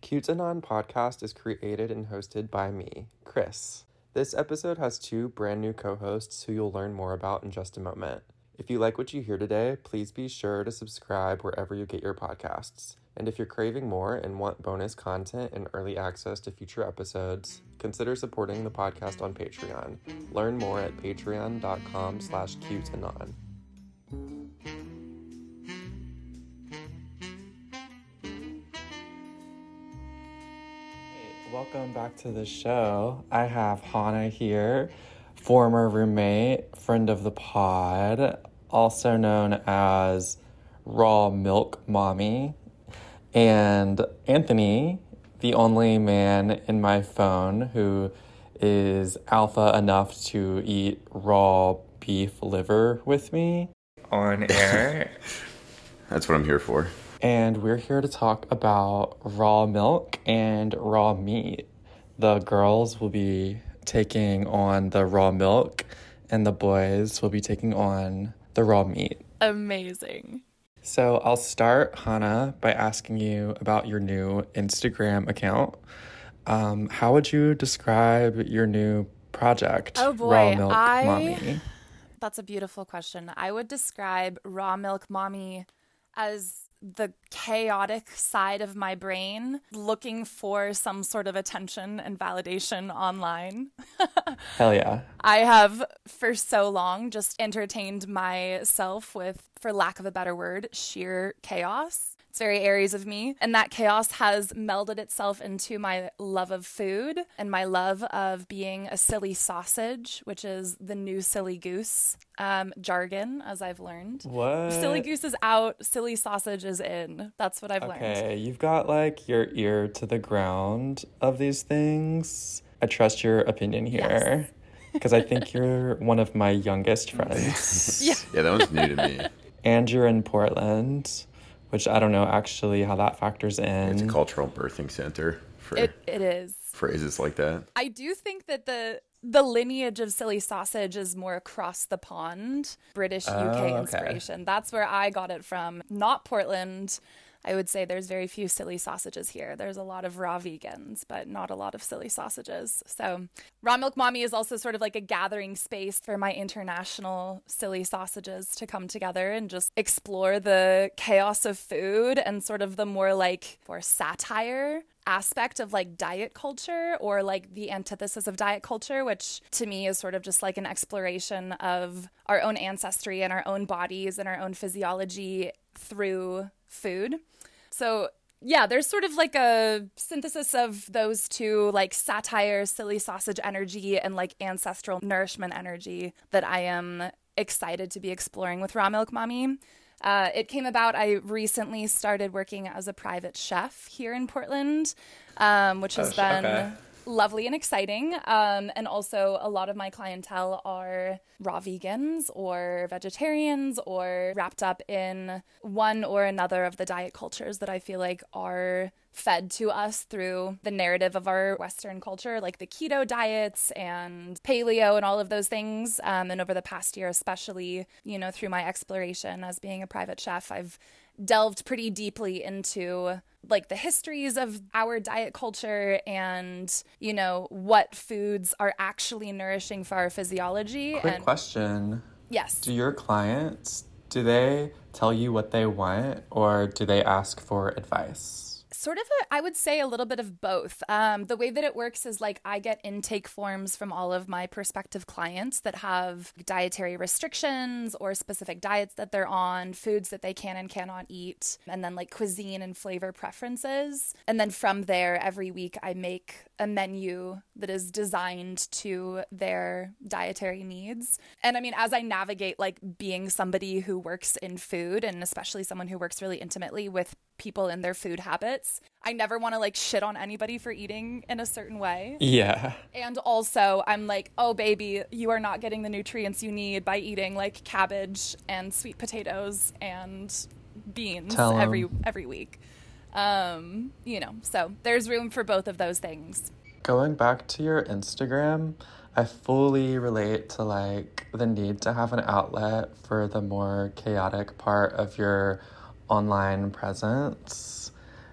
Cute Anon podcast is created and hosted by me, Chris. This episode has two brand new co hosts who you'll learn more about in just a moment. If you like what you hear today, please be sure to subscribe wherever you get your podcasts. And if you're craving more and want bonus content and early access to future episodes, consider supporting the podcast on Patreon. Learn more at patreon.com slash cuteanon. Welcome back to the show. I have Hannah here, former roommate, friend of the pod, also known as Raw Milk Mommy, and Anthony, the only man in my phone who is alpha enough to eat raw beef liver with me on air. That's what I'm here for. And we're here to talk about raw milk and raw meat. The girls will be taking on the raw milk, and the boys will be taking on the raw meat. Amazing. So I'll start, Hannah, by asking you about your new Instagram account. Um, how would you describe your new project, Oh, boy, Raw Milk I- Mommy? That's a beautiful question. I would describe raw milk mommy as the chaotic side of my brain looking for some sort of attention and validation online. Hell yeah. I have for so long just entertained myself with, for lack of a better word, sheer chaos. It's very Aries of me. And that chaos has melded itself into my love of food and my love of being a silly sausage, which is the new silly goose um, jargon, as I've learned. What? Silly goose is out, silly sausage is in. That's what I've learned. Okay, you've got like your ear to the ground of these things. I trust your opinion here because I think you're one of my youngest friends. Yeah. Yeah, that one's new to me. and you're in Portland, which I don't know actually how that factors in. It's a cultural birthing center for It, it is. phrases like that. I do think that the the lineage of silly sausage is more across the pond, British UK Oh, okay. inspiration. That's where I got it from, not Portland. I would say there's very few silly sausages here. There's a lot of raw vegans, but not a lot of silly sausages. So, Raw Milk Mommy is also sort of like a gathering space for my international silly sausages to come together and just explore the chaos of food and sort of the more like for satire aspect of like diet culture or like the antithesis of diet culture, which to me is sort of just like an exploration of our own ancestry and our own bodies and our own physiology through food. So, yeah, there's sort of like a synthesis of those two, like satire, silly sausage energy, and like ancestral nourishment energy that I am excited to be exploring with Raw Milk Mommy. Uh, it came about, I recently started working as a private chef here in Portland, um, which has sh- been okay. Lovely and exciting. Um, and also, a lot of my clientele are raw vegans or vegetarians or wrapped up in one or another of the diet cultures that I feel like are fed to us through the narrative of our Western culture, like the keto diets and paleo and all of those things. Um, and over the past year, especially, you know, through my exploration as being a private chef, I've delved pretty deeply into like the histories of our diet culture and you know what foods are actually nourishing for our physiology Quick and question. yes Do your clients do they tell you what they want or do they ask for advice? Sort of a, I would say a little bit of both. Um, the way that it works is like I get intake forms from all of my prospective clients that have dietary restrictions or specific diets that they're on, foods that they can and cannot eat, and then like cuisine and flavor preferences. And then from there, every week I make a menu that is designed to their dietary needs. And I mean, as I navigate like being somebody who works in food and especially someone who works really intimately with people and their food habits, I never want to like shit on anybody for eating in a certain way. Yeah. And also, I'm like, oh, baby, you are not getting the nutrients you need by eating like cabbage and sweet potatoes and beans Tell 'em. every every week. Um, you know, so there's room for both of those things. Going back to your Instagram, I fully relate to like the need to have an outlet for the more chaotic part of your online presence.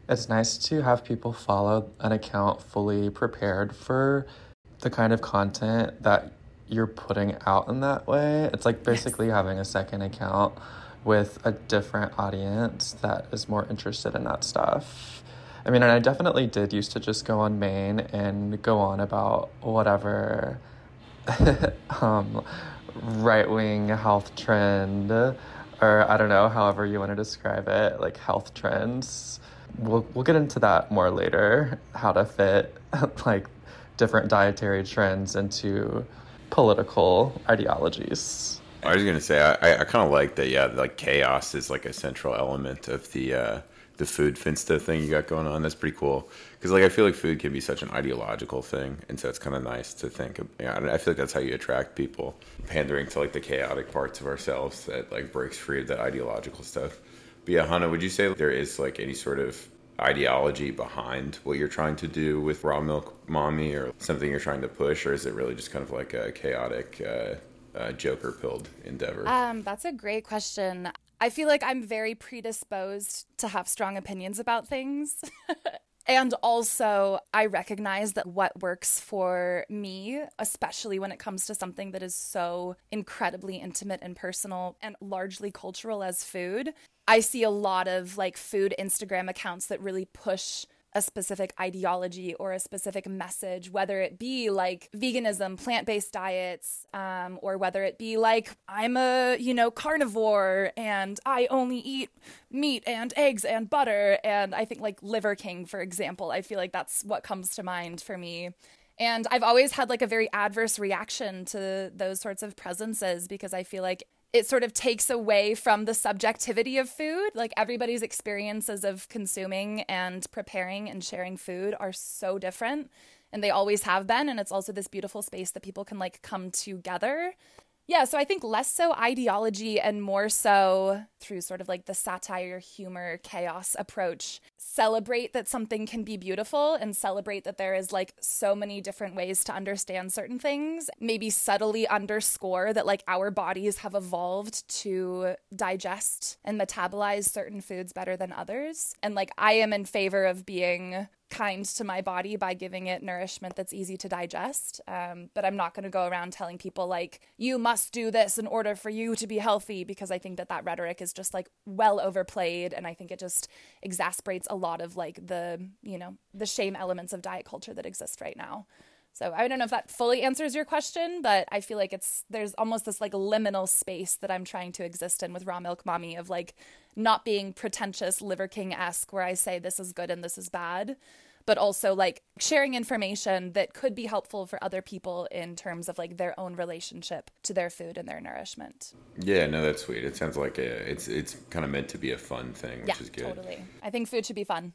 it's nice to have people follow an account fully prepared for the kind of content that you're putting out in that way. It's like basically yes. having a second account with a different audience that is more interested in that stuff. I mean, and I definitely did used to just go on main and go on about whatever um, right wing health trend, or I don't know, however you want to describe it, like health trends. We'll, we'll get into that more later, how to fit like different dietary trends into political ideologies. I was gonna say I, I kind of like that. Yeah, like chaos is like a central element of the uh, the food finsta thing you got going on. That's pretty cool because like I feel like food can be such an ideological thing, and so it's kind of nice to think. Of, yeah, I feel like that's how you attract people, pandering to like the chaotic parts of ourselves that like breaks free of that ideological stuff. But yeah, Hannah, would you say there is like any sort of ideology behind what you're trying to do with raw milk mommy or something you're trying to push or is it really just kind of like a chaotic uh, uh, joker pilled endeavor um, that's a great question i feel like i'm very predisposed to have strong opinions about things And also, I recognize that what works for me, especially when it comes to something that is so incredibly intimate and personal and largely cultural as food, I see a lot of like food Instagram accounts that really push a specific ideology or a specific message, whether it be like veganism, plant based diets, um, or whether it be like, I'm a, you know, carnivore and I only eat meat and eggs and butter. And I think like Liver King, for example, I feel like that's what comes to mind for me. And I've always had like a very adverse reaction to those sorts of presences because I feel like it sort of takes away from the subjectivity of food. Like everybody's experiences of consuming and preparing and sharing food are so different and they always have been and it's also this beautiful space that people can like come together yeah, so I think less so ideology and more so through sort of like the satire, humor, chaos approach. Celebrate that something can be beautiful and celebrate that there is like so many different ways to understand certain things. Maybe subtly underscore that like our bodies have evolved to digest and metabolize certain foods better than others. And like I am in favor of being kind to my body by giving it nourishment that's easy to digest. Um, but I'm not going to go around telling people, like, you must do this in order for you to be healthy, because I think that that rhetoric is just like well overplayed. And I think it just exasperates a lot of like the, you know, the shame elements of diet culture that exist right now. So I don't know if that fully answers your question, but I feel like it's there's almost this like liminal space that I'm trying to exist in with raw milk mommy of like not being pretentious liver king esque where I say this is good and this is bad, but also like sharing information that could be helpful for other people in terms of like their own relationship to their food and their nourishment. Yeah, no, that's sweet. It sounds like a, it's it's kind of meant to be a fun thing, which yeah, is good. Totally. I think food should be fun.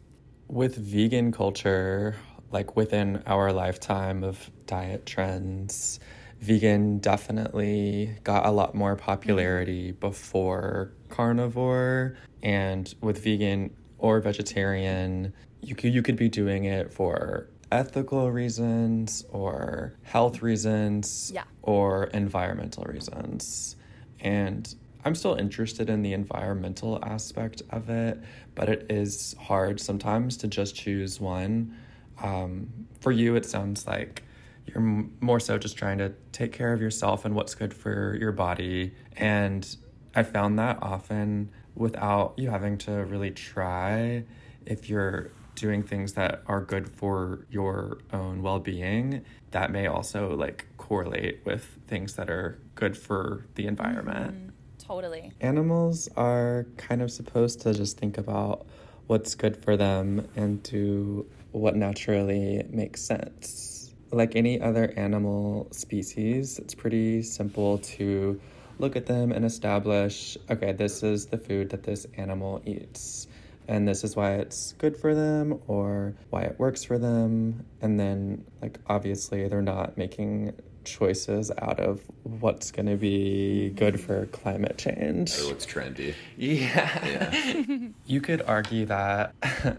With vegan culture, like within our lifetime of diet trends, vegan definitely got a lot more popularity mm-hmm. before carnivore. And with vegan or vegetarian, you could you could be doing it for ethical reasons or health reasons yeah. or environmental reasons. And I'm still interested in the environmental aspect of it, but it is hard sometimes to just choose one um, for you, it sounds like you're m- more so just trying to take care of yourself and what's good for your body. And I found that often without you having to really try if you're doing things that are good for your own well-being that may also like correlate with things that are good for the environment. Mm, totally. Animals are kind of supposed to just think about what's good for them and do what naturally makes sense. Like any other animal species, it's pretty simple to look at them and establish okay, this is the food that this animal eats. And this is why it's good for them or why it works for them. And then, like, obviously, they're not making choices out of what's going to be good for climate change. Or what's trendy. Yeah. yeah. you could argue that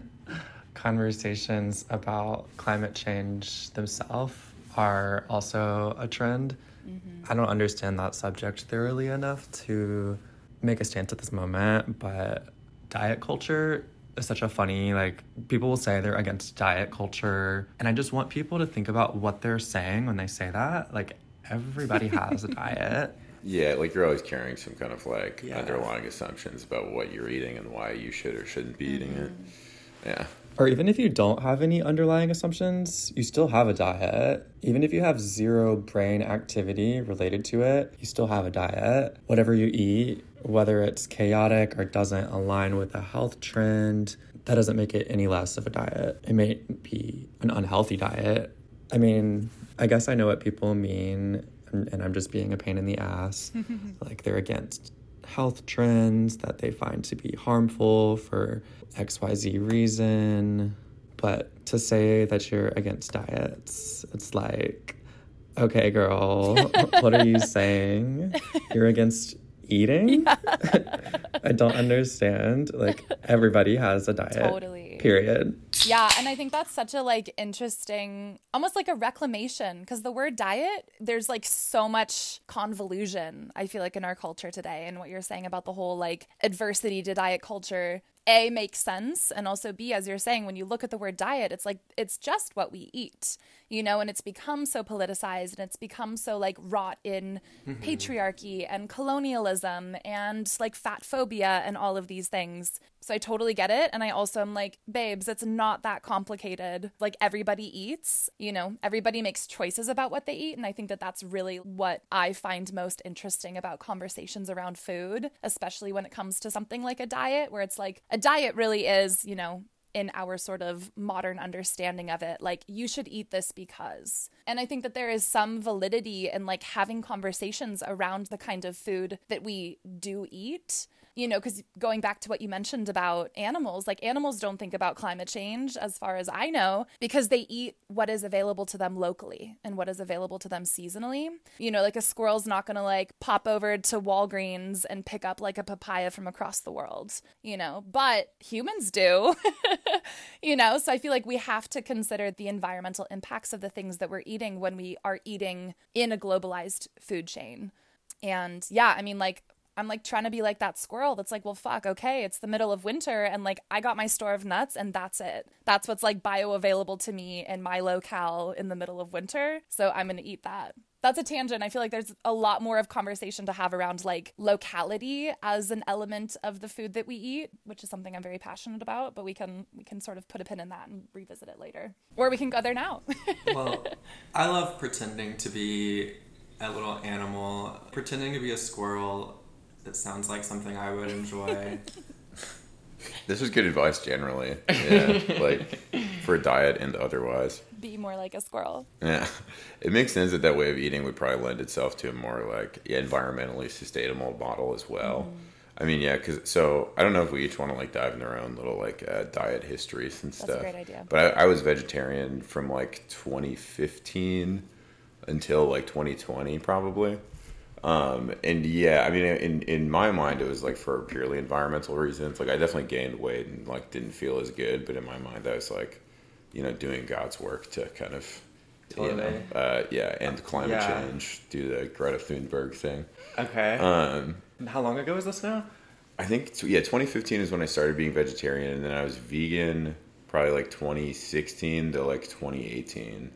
conversations about climate change themselves are also a trend. Mm-hmm. I don't understand that subject thoroughly enough to make a stance at this moment, but diet culture is such a funny like people will say they're against diet culture and I just want people to think about what they're saying when they say that. Like everybody has a diet. Yeah, like you're always carrying some kind of like Yeah. underlying assumptions about what you're eating and why you should or shouldn't be eating it. Yeah. Or even if you don't have any underlying assumptions, you still have a diet. Even if you have zero brain activity related to it, you still have a diet. Whatever you eat, whether it's chaotic or doesn't align with a health trend, that doesn't make it any less of a diet. It may be an unhealthy diet. I mean, I guess I know what people mean, and, and I'm just being a pain in the ass. like they're against health trends that they find to be harmful for XYZ reason. But to say that you're against diets, it's like, okay, girl, what are you saying? You're against eating? I don't understand. Like, everybody has a diet. Totally. Period. Yeah, and I think that's such a like interesting, almost like a reclamation because the word diet, there's like so much convolution, I feel like in our culture today and what you're saying about the whole like adversity to diet culture. A makes sense and also B as you're saying when you look at the word diet it's like it's just what we eat you know and it's become so politicized and it's become so like wrought in mm-hmm. patriarchy and colonialism and like fat phobia and all of these things so I totally get it. And I also am like, babes, it's not that complicated. Like everybody eats, you know, everybody makes choices about what they eat. And I think that that's really what I find most interesting about conversations around food, especially when it comes to something like a diet, where it's like a diet really is, you know, in our sort of modern understanding of it like you should eat this because. And i think that there is some validity in like having conversations around the kind of food that we do eat you know because going back to what you mentioned about animals like animals don't think about climate change as far as i know because they eat what is available to them locally and what is available to them seasonally. You know like a squirrel's not going to like pop over to walgreens and pick up like a papaya from across the world you know? But humans do you know? So i feel like we have to consider the environmental impacts of the things that we're eating when we are eating in a globalized food chain. And yeah i mean like I'm like trying to be like that squirrel that's like, well, fuck, okay, it's the middle of winter and like I got my store of nuts and that's it. That's what's like bioavailable to me in my locale in the middle of winter. So I'm going to eat that. That's a tangent. I feel like there's a lot more of conversation to have around like locality as an element of the food that we eat, which is something I'm very passionate about, but we can we can sort of put a pin in that and revisit it later. Or we can go there now. well, I love pretending to be a little animal. Pretending to be a squirrel, it sounds like something I would enjoy. This is good advice generally. Yeah. like for a diet and otherwise. Be more like a squirrel. Yeah. It makes sense that that way of eating would probably lend itself to a more like environmentally sustainable model as well. I mean, yeah, because so I don't know if we each want to like dive in our own little like uh, diet histories and a stuff. great idea. But I, I was vegetarian from like 2015 until like 2020 probably. Um, and yeah, I mean, in in my mind, it was like for purely environmental reasons. Like I definitely gained weight and like didn't feel as good, but in my mind, I was like, you know, doing God's work to kind of, you know, Totally. uh, yeah, end climate Yeah. change, do the Greta Thunberg thing. Okay. Um, How long ago was this now? I think yeah, 2015 is when I started being vegetarian, and then I was vegan probably like 2016 to like 2018,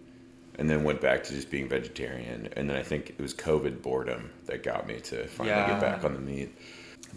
and then went back to just being vegetarian. And then I think it was COVID boredom that got me to finally Yeah. get back on the meat.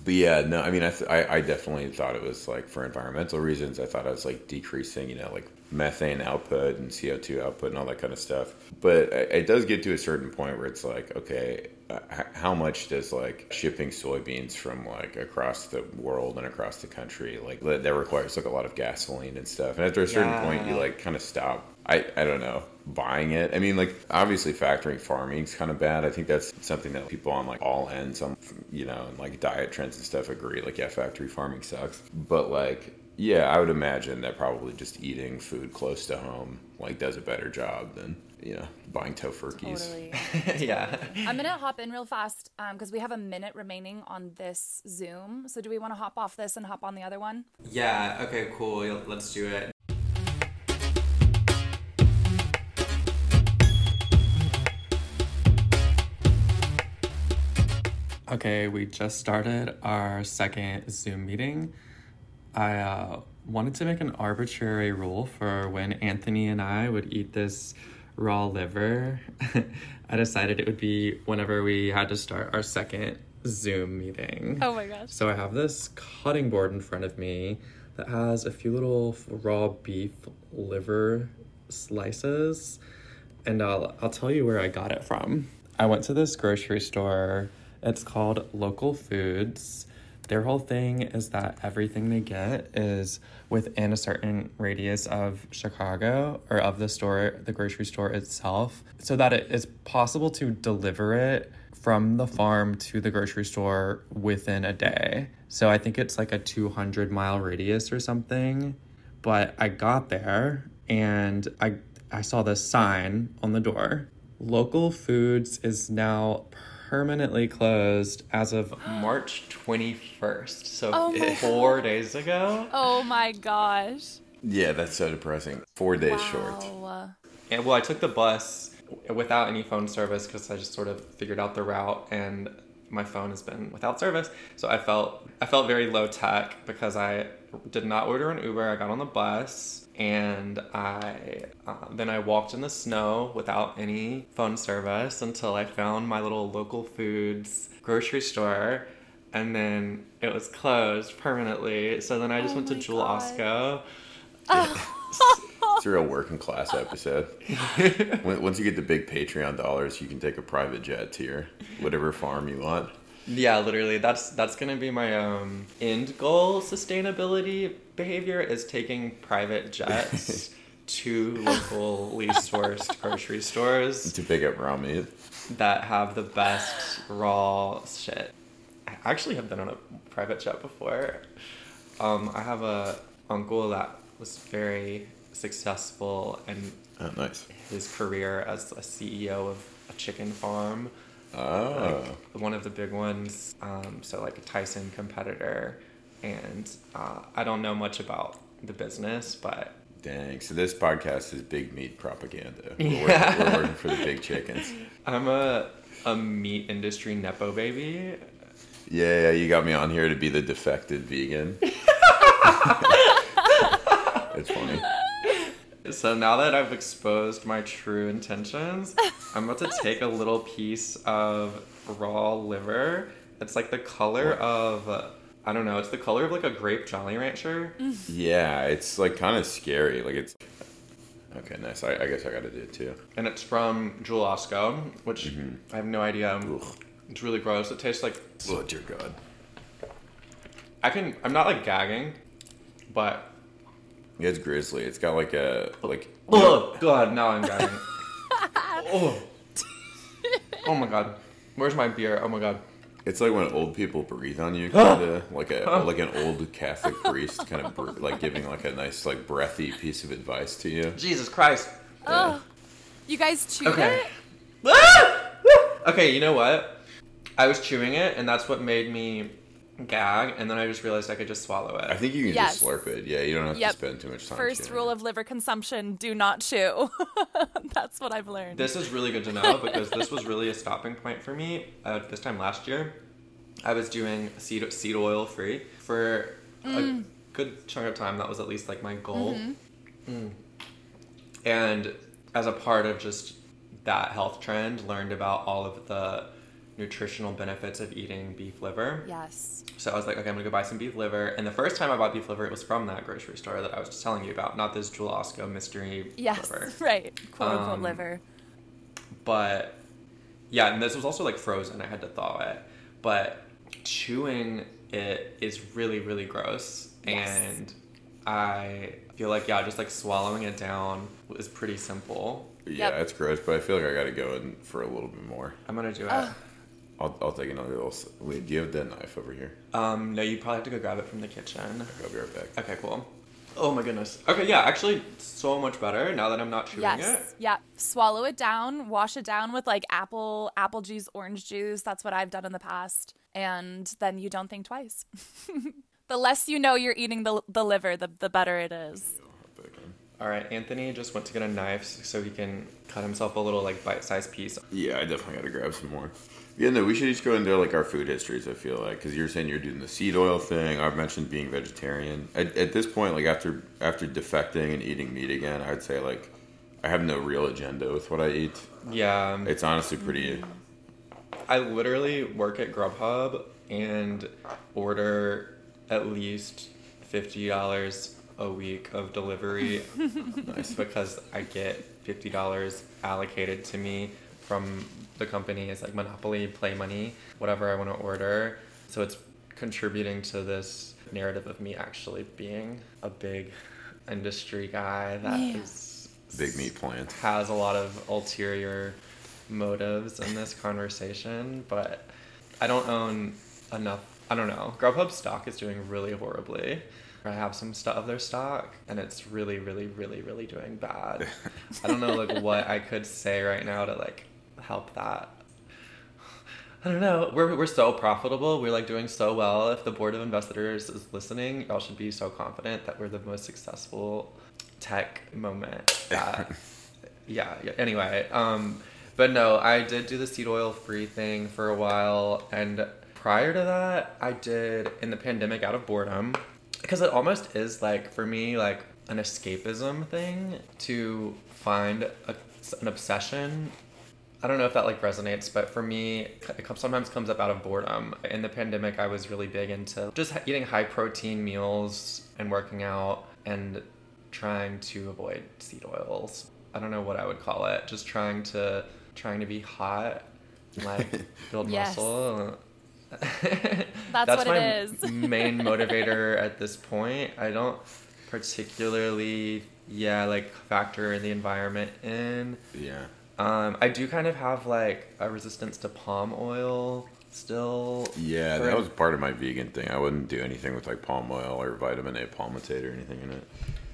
But yeah, no, I mean, I, th- I I definitely thought it was like for environmental reasons. I thought I was like decreasing, you know, like methane output and CO two output and all that kind of stuff. But it it does get to a certain point where it's like, okay, uh, how much does like shipping soybeans from like across the world and across the country like that, that requires like a lot of gasoline and stuff. And after a certain point, you like kind of stop. I I don't know buying it. I mean, like obviously factory farming is kind of bad. I think that's something that people on like all ends, um, you know, and like diet trends and stuff agree. Like, yeah, factory farming sucks. But like, yeah, I would imagine that probably just eating food close to home like does a better job than you know buying tofurkeys. Totally. yeah. I'm gonna hop in real fast because we have a minute remaining on this Zoom. So do we want to hop off this and hop on the other one? yeah, okay, cool. Let's do it. Okay, we just started our second Zoom meeting. I uh, wanted to make an arbitrary rule for when Anthony and I would eat this raw liver. I decided it would be whenever we had to start our second Zoom meeting. Oh my gosh. So I have this cutting board in front of me that has a few little raw beef liver slices, and I'll I'll tell you where I got it from. I went to this grocery store. It's called Local Foods. Their whole thing is that everything they get is within a certain radius of Chicago or of the store, the grocery store itself, so that it is possible to deliver it from the farm to the grocery store within a day. So I think it's like a 200 mile radius or something. But I got there and I I saw this sign on the door. Local Foods is now permanently closed as of March 21st. So Oh my 4 days ago. Oh my gosh. Yeah, that's so depressing. Four days short. Wow. And well, I took the bus without any phone service because I just sort of figured out the route and my phone has been without service. So I felt I felt very low tech because I did not order an Uber. I got on the bus and I uh, then I walked in the snow without any phone service until I found my little local foods grocery store. And then it was closed permanently. So then I just Oh went to Jewel God. Osco. It's a real working class episode. Once you get the big Patreon dollars, you can take a private jet to your whatever farm you want. Yeah, literally. That's that's gonna be my um end goal. Sustainability behavior is taking private jets to locally sourced grocery stores To pick up raw meat. that have the best raw shit. I actually have been on a private jet before. Um, I have a uncle that was very successful in Oh, nice. his career as a CEO of a chicken farm. Oh. like one of the big ones. Um, so like a Tyson competitor, and uh, I don't know much about the business, but Dang. So this podcast is big meat propaganda. We're, Yeah. working, we're working for the big chickens. I'm a a meat industry nepo baby. Yeah, yeah, you got me on here to be the defected vegan. it's funny. So now that I've exposed my true intentions, I'm about to take a little piece of raw liver. It's like the color of I don't know. It's the color of like a grape Jolly Rancher. Mm. Yeah, it's like kind of scary. Like it's. Okay, nice. I, I guess I got to do it too. and it's from Jewel Osco, which mm-hmm. I have no idea. Um, Ugh. It's really gross. It tastes like Oh dear God. I can. I'm not like gagging, but Yeah, it's grizzly. It's got like a like. oh god, now I'm gagging. oh. oh my god, where's my beer? Oh my god. It's like when old people breathe on you, kind of like a like an old Catholic priest, kind of br- like giving like a nice like breathy piece of advice to you. Jesus Christ. Oh, you guys chewed Okay. it? Ah! Okay, you know what? I was chewing it, and that's what made me gag, and then I just realized I could just swallow it. I think you can Yes. just slurp it. Yeah, you don't have Yep. to spend too much time. First chewing rule of liver consumption: do not chew. That's what I've learned. This is really good to know because this was really a stopping point for me. Uh, this time last year, I was doing seed seed oil free for a good chunk of time. That was at least like my goal. Mm. And as a part of just that health trend, learned about all of the nutritional benefits of eating beef liver. yes. So I was like, okay, I'm gonna go buy some beef liver. And the first time I bought beef liver, it was from that grocery store that I was just telling you about, not this Jewel Osco mystery Yes. liver. Right. Quote unquote Um, liver. But yeah, and this was also like frozen. I had to thaw it. But chewing it is really, really gross. Yes. And I feel like, yeah, just like swallowing it down is pretty simple. Yeah, Yep. it's gross, but I feel like I got to go in for a little bit more. I'm gonna do it. Ugh. I'll, I'll take another little. s- Wait, do you have that knife over here? Um, no, you probably have to go grab it from the kitchen. I'll be right back. Okay, cool. Oh my goodness. Okay, yeah, actually, so much better now that I'm not chewing Yes. it. Yeah. Swallow it down. Wash it down with like apple, apple juice, orange juice. That's what I've done in the past. And then you don't think twice. the less you know you're eating the, the liver, the, the better it is. All right, Anthony just went to get a knife so he can cut himself a little like bite-sized piece. Yeah, I definitely got to grab some more. Yeah, no, we should each go into like our food histories. I feel like because you're saying you're doing the seed oil thing. I've mentioned being vegetarian. At, at this point, like after after defecting and eating meat again, I'd say like I have no real agenda with what I eat. Yeah, It's honestly pretty. I literally work at Grubhub and order at least fifty dollars a week of delivery Nice. because I get fifty dollars allocated to me from the company. is like Monopoly, Play Money, whatever I want to order. So it's contributing to this narrative of me actually being a big industry guy that is Yeah. Big meat plant. has a lot of ulterior motives in this conversation, but I don't own enough. I don't know. Grubhub stock is doing really horribly. I have some st- of their stock, and it's really, really, really, really doing bad. I don't know like what I could say right now to like help that. I don't know. We're, we're so profitable. We're like doing so well. If the board of investors is listening, y'all should be so confident that we're the most successful tech moment. That, yeah, yeah. Anyway, um, but no, I did do the seed oil free thing for a while, and prior to that, I did in the pandemic out of boredom, because it almost is like for me like an escapism thing to find a, an obsession I don't know if that like resonates, but for me, it sometimes comes up out of boredom. In the pandemic, I was really big into just eating high protein meals and working out and trying to avoid seed oils. I don't know what I would call it. Just trying to trying to be hot, like build Yes. muscle. That's what my it is. main motivator at this point. I don't particularly, yeah, like factor in the environment in. Yeah. Um, I do kind of have like a resistance to palm oil still. Yeah, that was part of my vegan thing. I wouldn't do anything with like palm oil or vitamin A palmitate or anything in it.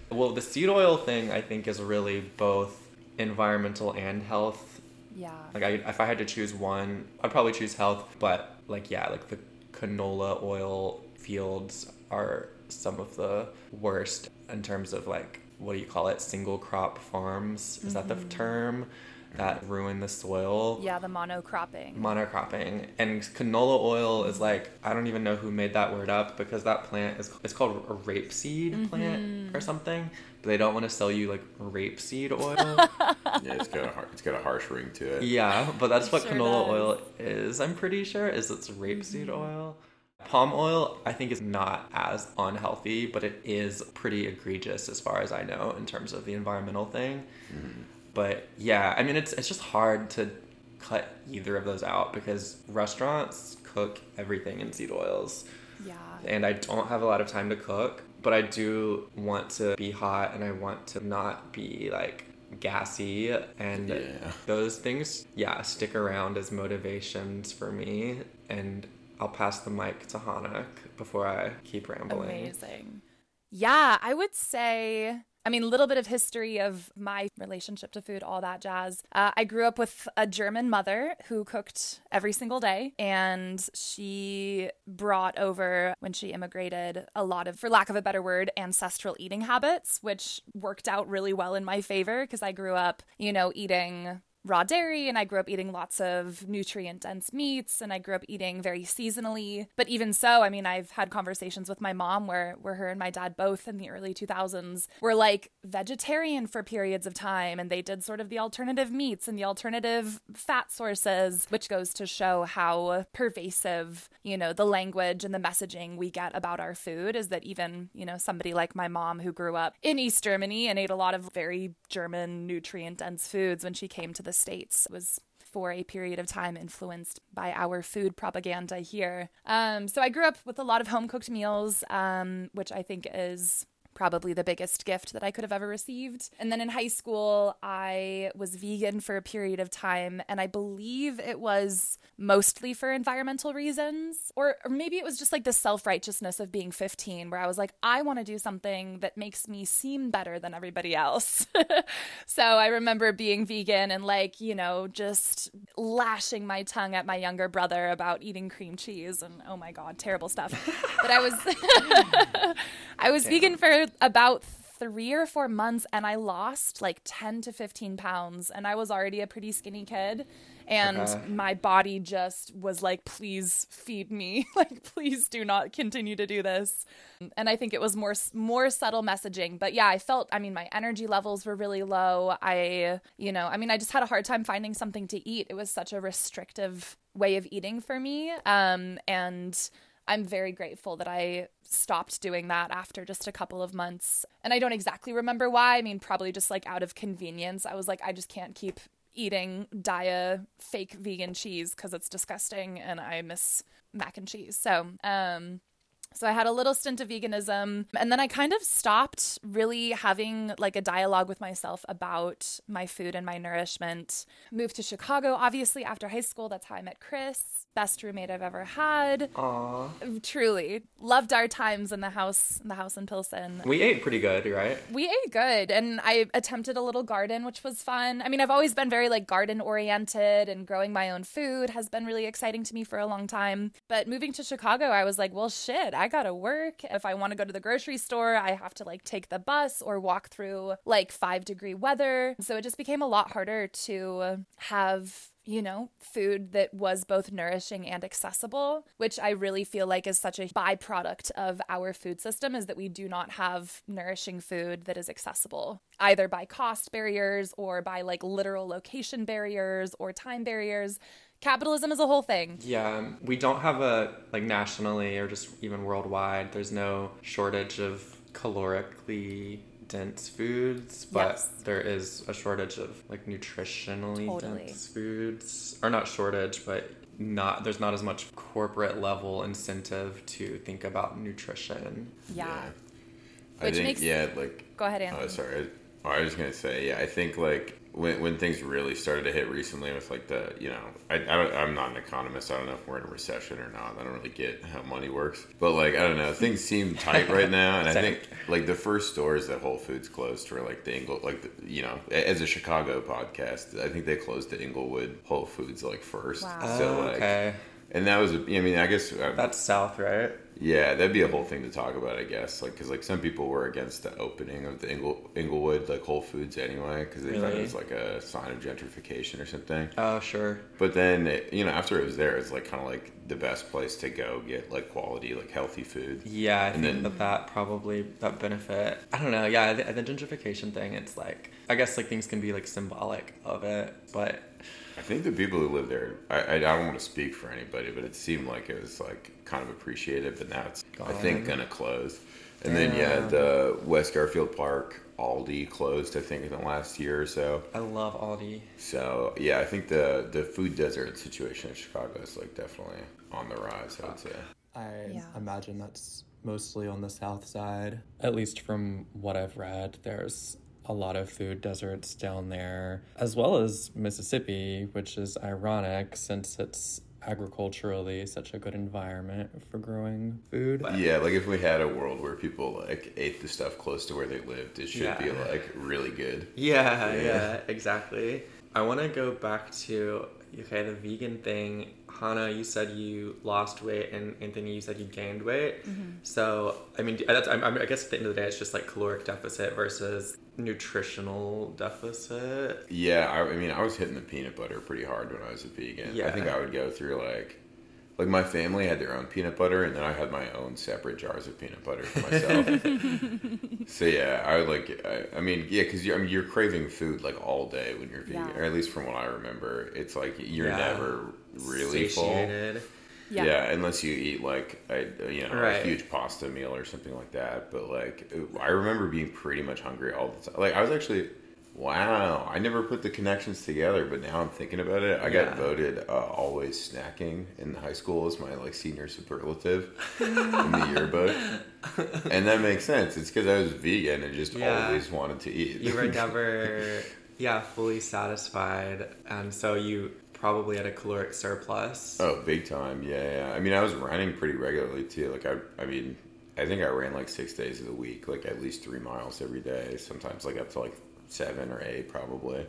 Well, the seed oil thing I think is really both environmental and health. Yeah. Like, I, if I had to choose one, I'd probably choose health. But like, yeah, like the canola oil fields are some of the worst in terms of like what do you call it? Single crop farms. Is that the term that ruin the soil? Yeah, the monocropping. monocropping and canola oil is like i don't even know who made that word up because that plant is it's called a rapeseed mm-hmm. plant or something but they don't want to sell you like rapeseed oil Yeah, it's got a har- it's got a harsh ring to it. yeah but that's It what sure canola does. oil is i'm pretty sure is it's rapeseed mm-hmm. oil palm oil i think is not as unhealthy but it is pretty egregious as far as i know in terms of the environmental thing mm-hmm. But yeah, I mean it's it's just hard to cut either of those out because restaurants cook everything in seed oils. Yeah. And I don't have a lot of time to cook, but I do want to be hot and I want to not be like gassy and Yeah. those things yeah stick around as motivations for me and I'll pass the mic to Hanak before I keep rambling. Amazing. Yeah, I would say. I mean, a little bit of history of my relationship to food, all that jazz. Uh, I grew up with a German mother who cooked every single day, and she brought over, when she immigrated, a lot of, for lack of a better word, ancestral eating habits, which worked out really well in my favor because I grew up, you know, eating raw dairy and I grew up eating lots of nutrient dense meats and I grew up eating very seasonally. But even so, I mean, I've had conversations with my mom where where her and my dad both in the early 2000s were like vegetarian for periods of time and they did sort of the alternative meats and the alternative fat sources, which goes to show how pervasive, you know, the language and the messaging we get about our food is that even, you know, somebody like my mom who grew up in East Germany and ate a lot of very German nutrient dense foods when she came to the States was for a period of time influenced by our food propaganda here. Um, so I grew up with a lot of home cooked meals, um, which I think is probably the biggest gift that I could have ever received. And then in high school, I was vegan for a period of time, and I believe it was mostly for environmental reasons, or, or maybe it was just like the self righteousness of being 15, where I was like, I want to do something that makes me seem better than everybody else. so I remember being vegan and like, you know, just lashing my tongue at my younger brother about eating cream cheese and oh my God, terrible stuff. but I was. I was vegan for about three or four months and I lost like 10 to 15 pounds. And I was already a pretty skinny kid. And Okay. my body just was like, please feed me. like, please do not continue to do this. And I think it was more more subtle messaging. But yeah, I felt, I mean, my energy levels were really low. I, you know, I mean, I just had a hard time finding something to eat. It was such a restrictive way of eating for me. Um, and I'm very grateful that I stopped doing that after just a couple of months. And I don't exactly remember why. I mean, probably just like out of convenience. I was like, I just can't keep eating Daiya fake vegan cheese because it's disgusting and I miss mac and cheese. So, um, so I had a little stint of veganism and then I kind of stopped really having like a dialogue with myself about my food and my nourishment. Moved to Chicago obviously after high school. That's how I met Chris. Best roommate I've ever had. Aw. Truly. Loved our times in the house in the house in Pilsen. We ate pretty good, right? We ate good and I attempted a little garden which was fun. I mean, I've always been very like garden oriented and growing my own food has been really exciting to me for a long time. But moving to Chicago, I was like, well shit, I got to work. If I want to go to the grocery store, I have to like take the bus or walk through like 5 degree weather. So it just became a lot harder to have you know, food that was both nourishing and accessible, which I really feel like is such a byproduct of our food system is that we do not have nourishing food that is accessible either by cost barriers or by like literal location barriers or time barriers. Capitalism is a whole thing. Yeah, we don't have a like nationally or just even worldwide. There's no shortage of calorically dense foods, but Yes. there is a shortage of like nutritionally Totally. dense foods, or not shortage, but not there's not as much corporate level incentive to think about nutrition. Yeah. I Which think makes- yeah, like Go ahead, Oh, Anthony. sorry. Oh, I was just gonna say, yeah, I think like when when things really started to hit recently with like the, you know, I, I don't, I'm not an economist. I don't know if we're in a recession or not. I don't really get how money works. But like, I don't know, things seem tight right now, and I think like the first stores that Whole Foods closed were like the Engle, like the, you know, as a Chicago podcast, I think they closed the Englewood Whole Foods like first. Wow. So Oh, like, okay, and that was, a, I mean, I guess uh, that's south, right? Yeah, that'd be a whole thing to talk about, I guess. Like, because like some people were against the opening of the Engle, Englewood like Whole Foods anyway, because they thought it Really? was like a sign of gentrification or something. Oh, sure. But then, it, you know, after it was there, it's like kind of like the best place to go get like quality, like healthy food. Yeah, I And think then- that that probably that benefit. I don't know. Yeah, the, the gentrification thing. It's like I guess like things can be like symbolic of it, but I think the people who live there, I, I, I don't want to speak for anybody, but it seemed like it was like kind of appreciated, but now it's, I think, gonna close. And then, yeah, the West Garfield Park, Aldi closed, I think, in the last year or so. I love Aldi. So yeah, I think the the food desert situation in Chicago is like definitely on the rise. I would say. I Yeah. imagine that's mostly on the south side. At least from what I've read, there's a lot of food deserts down there, as well as Mississippi, which is ironic since it's agriculturally such a good environment for growing food. Yeah, like if we had a world where people like ate the stuff close to where they lived, it should be like really good. Yeah, Yeah. yeah, exactly. I want to go back to okay the vegan thing. Hannah, you said you lost weight, and Anthony, you said you gained weight. Mm-hmm. So, I mean, that's, I, I guess at the end of the day, it's just like caloric deficit versus nutritional deficit. Yeah, I, I mean, I was hitting the peanut butter pretty hard when I was a vegan. Yeah. I think I would go through like. Like my family had their own peanut butter, and then I had my own separate jars of peanut butter for myself. so yeah, I would like. I, I mean, yeah, because you're, I mean, you're craving food like all day when you're vegan, Yeah. or at least from what I remember, it's like you're Yeah. never really full. Satiated. Yeah. unless you eat like a you know Right. a huge pasta meal or something like that. But like I remember being pretty much hungry all the time. Like I was actually wow, I never put the connections together, but now I'm thinking about it. I Yeah. got voted uh, always snacking in high school as my like senior superlative in the yearbook, and that makes sense. It's because I was vegan and just Yeah. always wanted to eat. You were never, yeah, fully satisfied, and so you probably had a caloric surplus. Oh, big time. Yeah, yeah. I mean, I was running pretty regularly too. Like, I, I mean, I think I ran like six days of the week, like at least three miles every day. Sometimes like up to like seven or eight, probably.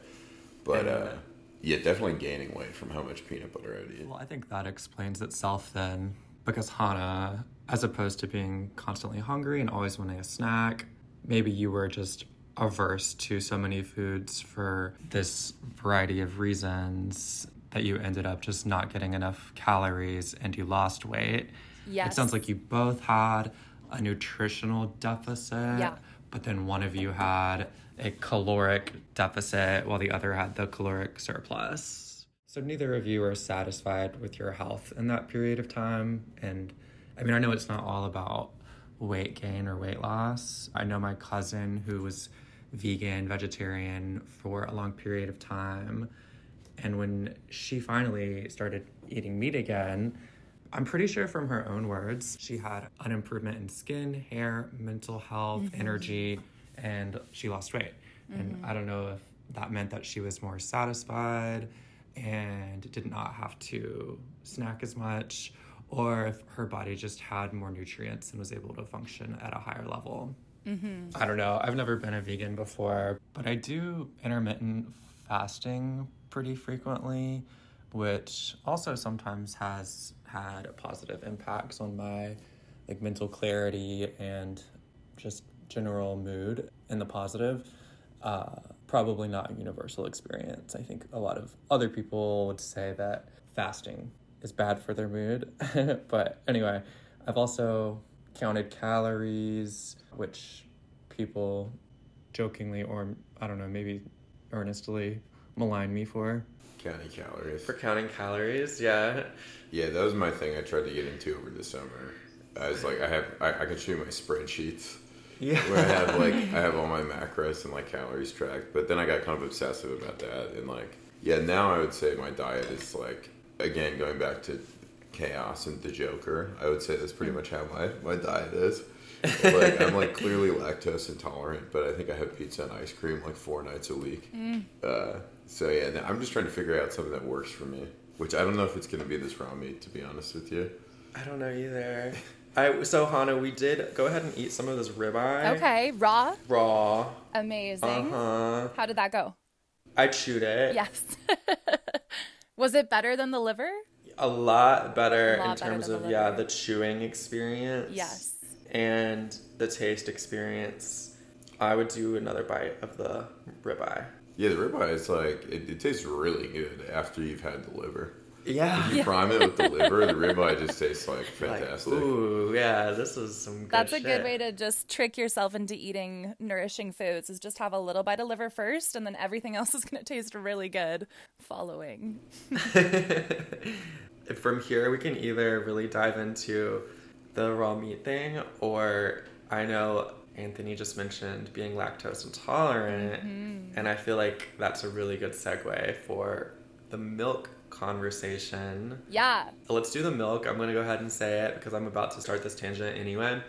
But And- uh, yeah, definitely gaining weight from how much peanut butter I would eat. Well, I think that explains itself then, because Hannah, as opposed to being constantly hungry and always wanting a snack, maybe you were just averse to so many foods for this variety of reasons that you ended up just not getting enough calories and you lost weight. Yes. It sounds like you both had a nutritional deficit, Yeah. but then one of you had a caloric deficit while the other had the caloric surplus. So neither of you are satisfied with your health in that period of time. And I mean, I know it's not all about weight gain or weight loss. I know my cousin who was vegan, vegetarian for a long period of time. And when she finally started eating meat again, I'm pretty sure from her own words, she had an improvement in skin, hair, mental health, mm-hmm. energy, and she lost weight. And mm-hmm. I don't know if that meant that she was more satisfied and did not have to snack as much, or if her body just had more nutrients and was able to function at a higher level. Mm-hmm. I don't know. I've never been a vegan before, but I do intermittent fasting pretty frequently, which also sometimes has had positive impacts on my like mental clarity and just general mood in the positive. Uh, probably not a universal experience. I think a lot of other people would say that fasting is bad for their mood. but anyway, I've also counted calories, which people jokingly or I don't know, maybe earnestly malign me for. Counting calories. For counting calories, yeah. Yeah, that was my thing I tried to get into over the summer. I was like, I have, I, I can show you my spreadsheets Yeah. where I have like, I have all my macros and like calories tracked. But then I got kind of obsessive about that, and like, yeah, now I would say my diet is like, again, going back to chaos and the Joker. I would say that's pretty much how my my diet is. like I'm like clearly lactose intolerant, but I think I have pizza and ice cream like four nights a week. Uh, so yeah, I'm just trying to figure out something that works for me. Which I don't know if it's going to be this raw meat, to be honest with you. I don't know either. I so Hanna, we did go ahead and eat some of this ribeye. Okay, raw, Raw. amazing. Uh huh. How did that go? I chewed it. Yes. Was it better than the liver? A lot better A lot in better terms than of the yeah the chewing experience. Yes. And the taste experience. I would do another bite of the ribeye. Yeah, the ribeye is like it, it tastes really good after you've had the liver. Yeah. You prime it with the liver, the ribeye just tastes like Like, fantastic. ooh, yeah, this is some good That's a shit. good way to just trick yourself into eating nourishing foods is just have a little bite of liver first and then everything else is going to taste really good following. From here, we can either really dive into the raw meat thing, or I know Anthony just mentioned being lactose intolerant, Mm-hmm. and I feel like that's a really good segue for the milk conversation. Yeah. Let's do the milk. I'm gonna go ahead and say it because I'm about to start this tangent anyway.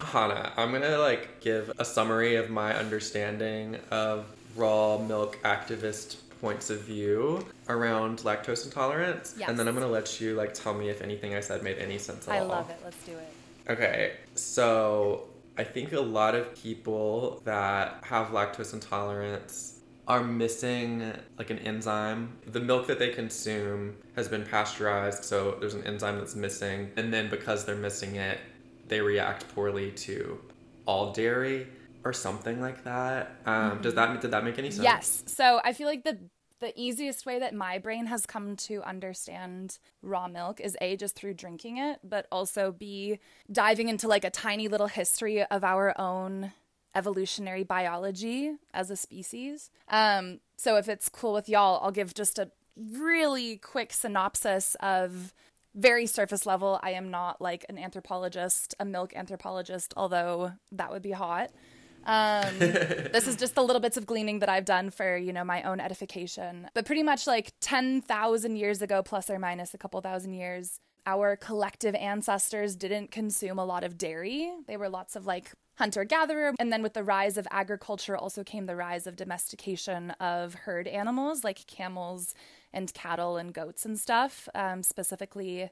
Hanna, I'm gonna like give a summary of my understanding of raw milk activist points of view around lactose intolerance, Yes. and then I'm gonna let you like tell me if anything I said made any sense at I all. love it. Let's do it. Okay, so I think a lot of people that have lactose intolerance are missing like an enzyme. The milk that they consume has been pasteurized, so there's an enzyme that's missing, and then because they're missing it, they react poorly to all dairy or something like that. Um, Does that did that make any sense? Yes. So I feel like the the easiest way that my brain has come to understand raw milk is a just through drinking it, but also b diving into like a tiny little history of our own evolutionary biology as a species. Um, so if it's cool with y'all, I'll give just a really quick synopsis of very surface level. I am not like an anthropologist, a milk anthropologist, although that would be hot. Um, this is just the little bits of gleaning that I've done for, you know, my own edification. But pretty much like 10,000 years ago, plus or minus a couple thousand years, our collective ancestors didn't consume a lot of dairy. They were lots of like hunter gatherer. And then with the rise of agriculture, also came the rise of domestication of herd animals like camels and cattle and goats and stuff, um, specifically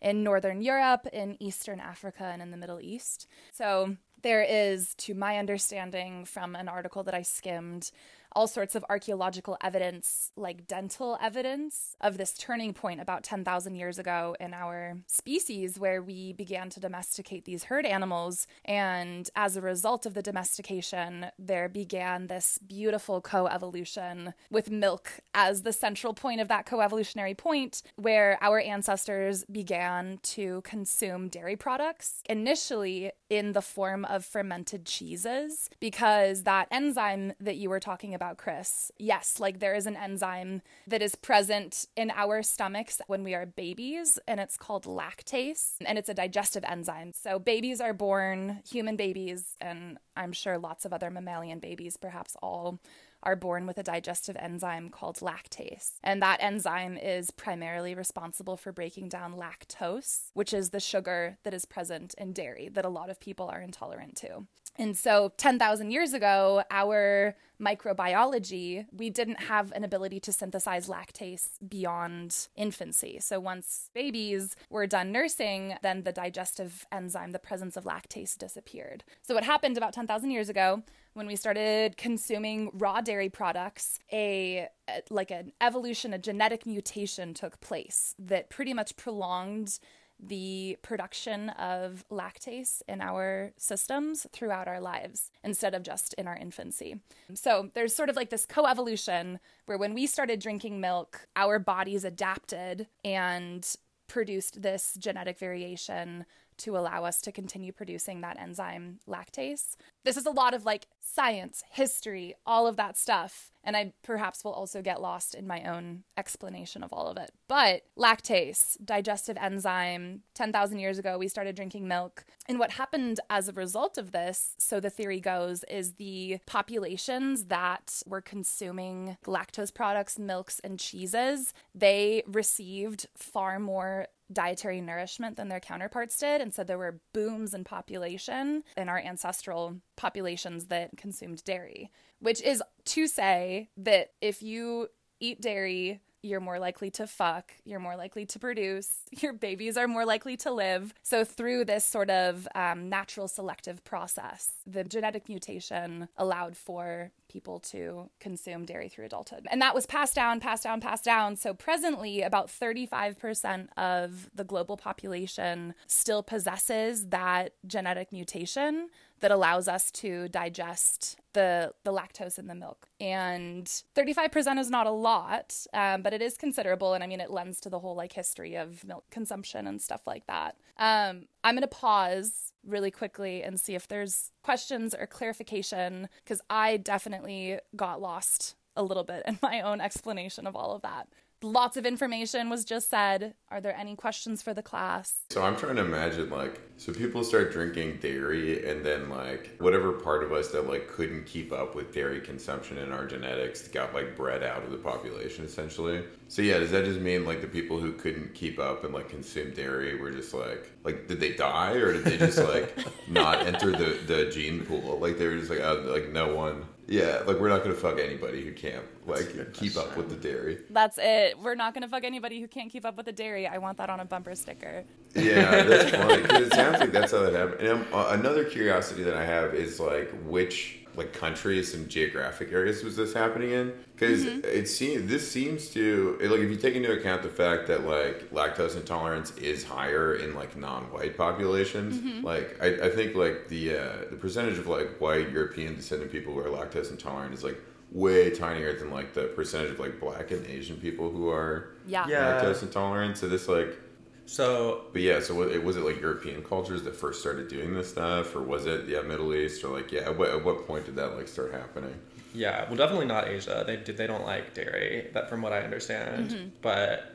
in Northern Europe, in Eastern Africa, and in the Middle East. So there is, to my understanding from an article that I skimmed, all sorts of archaeological evidence, like dental evidence, of this turning point about 10,000 years ago in our species where we began to domesticate these herd animals. And as a result of the domestication, there began this beautiful coevolution with milk as the central point of that coevolutionary point, where our ancestors began to consume dairy products, initially in the form of fermented cheeses, because that enzyme that you were talking about about, Chris, yes, like there is an enzyme that is present in our stomachs when we are babies, and it's called lactase, and it's a digestive enzyme. So babies are born, human babies, and I'm sure lots of other mammalian babies, perhaps all are born with a digestive enzyme called lactase. And that enzyme is primarily responsible for breaking down lactose, which is the sugar that is present in dairy that a lot of people are intolerant to. And so 10,000 years ago, our microbiology, we didn't have an ability to synthesize lactase beyond infancy. So once babies were done nursing, then the digestive enzyme, the presence of lactase disappeared. So what happened about 10,000 years ago when we started consuming raw dairy products, a like an evolution, a genetic mutation took place that pretty much prolonged the production of lactase in our systems throughout our lives instead of just in our infancy. So there's sort of like this coevolution where when we started drinking milk, our bodies adapted and produced this genetic variation to allow us to continue producing that enzyme lactase. This is a lot of like science, history, all of that stuff. And I perhaps will also get lost in my own explanation of all of it. But lactase, digestive enzyme, 10,000 years ago, we started drinking milk. And what happened as a result of this, so the theory goes, is the populations that were consuming lactose products, milks, and cheeses, they received far more dietary nourishment than their counterparts did. And so there were booms in population in our ancestral populations that consumed dairy, which is to say that if you eat dairy you're more likely to fuck, you're more likely to produce, your babies are more likely to live. So, through this sort of um, natural selective process, the genetic mutation allowed for people to consume dairy through adulthood. And that was passed down, passed down, passed down. So, presently, about 35% of the global population still possesses that genetic mutation that allows us to digest the the lactose in the milk. And 35% is not a lot, um, but it is considerable. And I mean, it lends to the whole like history of milk consumption and stuff like that. Um, I'm gonna pause really quickly and see if there's questions or clarification because I definitely got lost a little bit in my own explanation of all of that lots of information was just said. Are there any questions for the class? So I'm trying to imagine like so people start drinking dairy and then like whatever part of us that like couldn't keep up with dairy consumption in our genetics got like bred out of the population essentially. So yeah, does that just mean like the people who couldn't keep up and like consume dairy were just like like did they die or did they just like not enter the the gene pool? Like they were just like uh, like no one yeah, like we're not gonna fuck anybody who can't like keep up with the dairy. That's it. We're not gonna fuck anybody who can't keep up with the dairy. I want that on a bumper sticker. Yeah, that's funny it sounds like that's how that happened. And uh, another curiosity that I have is like which like countries and geographic areas was this happening in? Because mm-hmm. it seems this seems to like if you take into account the fact that like lactose intolerance is higher in like non-white populations. Mm-hmm. Like I, I think like the uh, the percentage of like white European descendant people who are lactose intolerant is like way tinier than like the percentage of like black and Asian people who are yeah. lactose intolerant. So this like so, but yeah, so was it, was it like European cultures that first started doing this stuff, or was it yeah Middle East, or like yeah, at what, at what point did that like start happening? Yeah, well, definitely not Asia. They did they don't like dairy, that from what I understand. Mm-hmm. But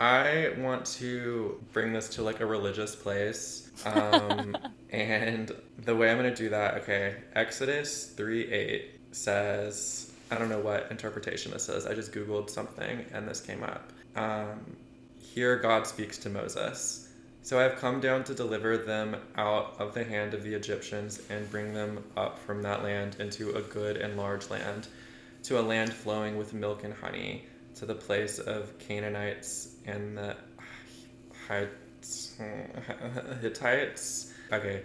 I want to bring this to like a religious place, um, and the way I'm gonna do that, okay, Exodus three eight says I don't know what interpretation this is. I just googled something and this came up. Um, here God speaks to Moses. So I have come down to deliver them out of the hand of the Egyptians and bring them up from that land into a good and large land, to a land flowing with milk and honey, to the place of Canaanites and the Hittites. Okay,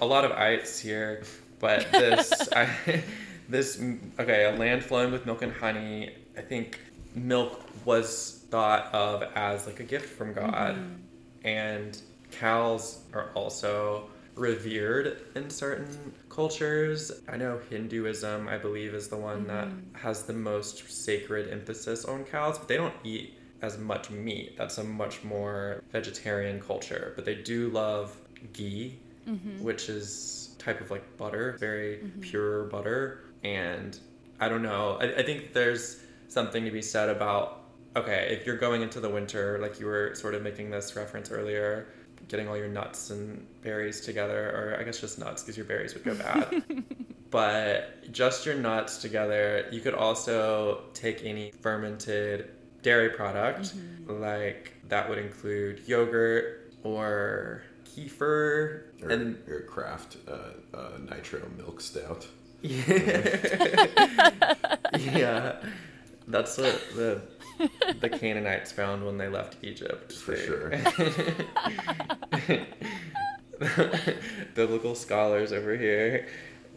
a lot of ites here, but this I, this okay, a land flowing with milk and honey. I think milk was thought of as like a gift from God, mm-hmm. and cows are also revered in certain cultures. I know Hinduism, I believe, is the one that mm-hmm. has the most sacred emphasis on cows, but they don't eat as much meat. That's a much more vegetarian culture, but they do love ghee, mm-hmm. which is type of like butter, very pure butter. And I don't know. I, I think there's something to be said about okay, if you're going into the winter, like you were sort of making this reference earlier, getting all your nuts and berries together, or I guess just nuts because your berries would go bad. but just your nuts together, you could also take any fermented dairy product, like that would include yogurt or kefir, Or, and or craft uh, uh, nitro milk stout. yeah, that's what the the Canaanites found when they left Egypt. For sure. Biblical scholars over here.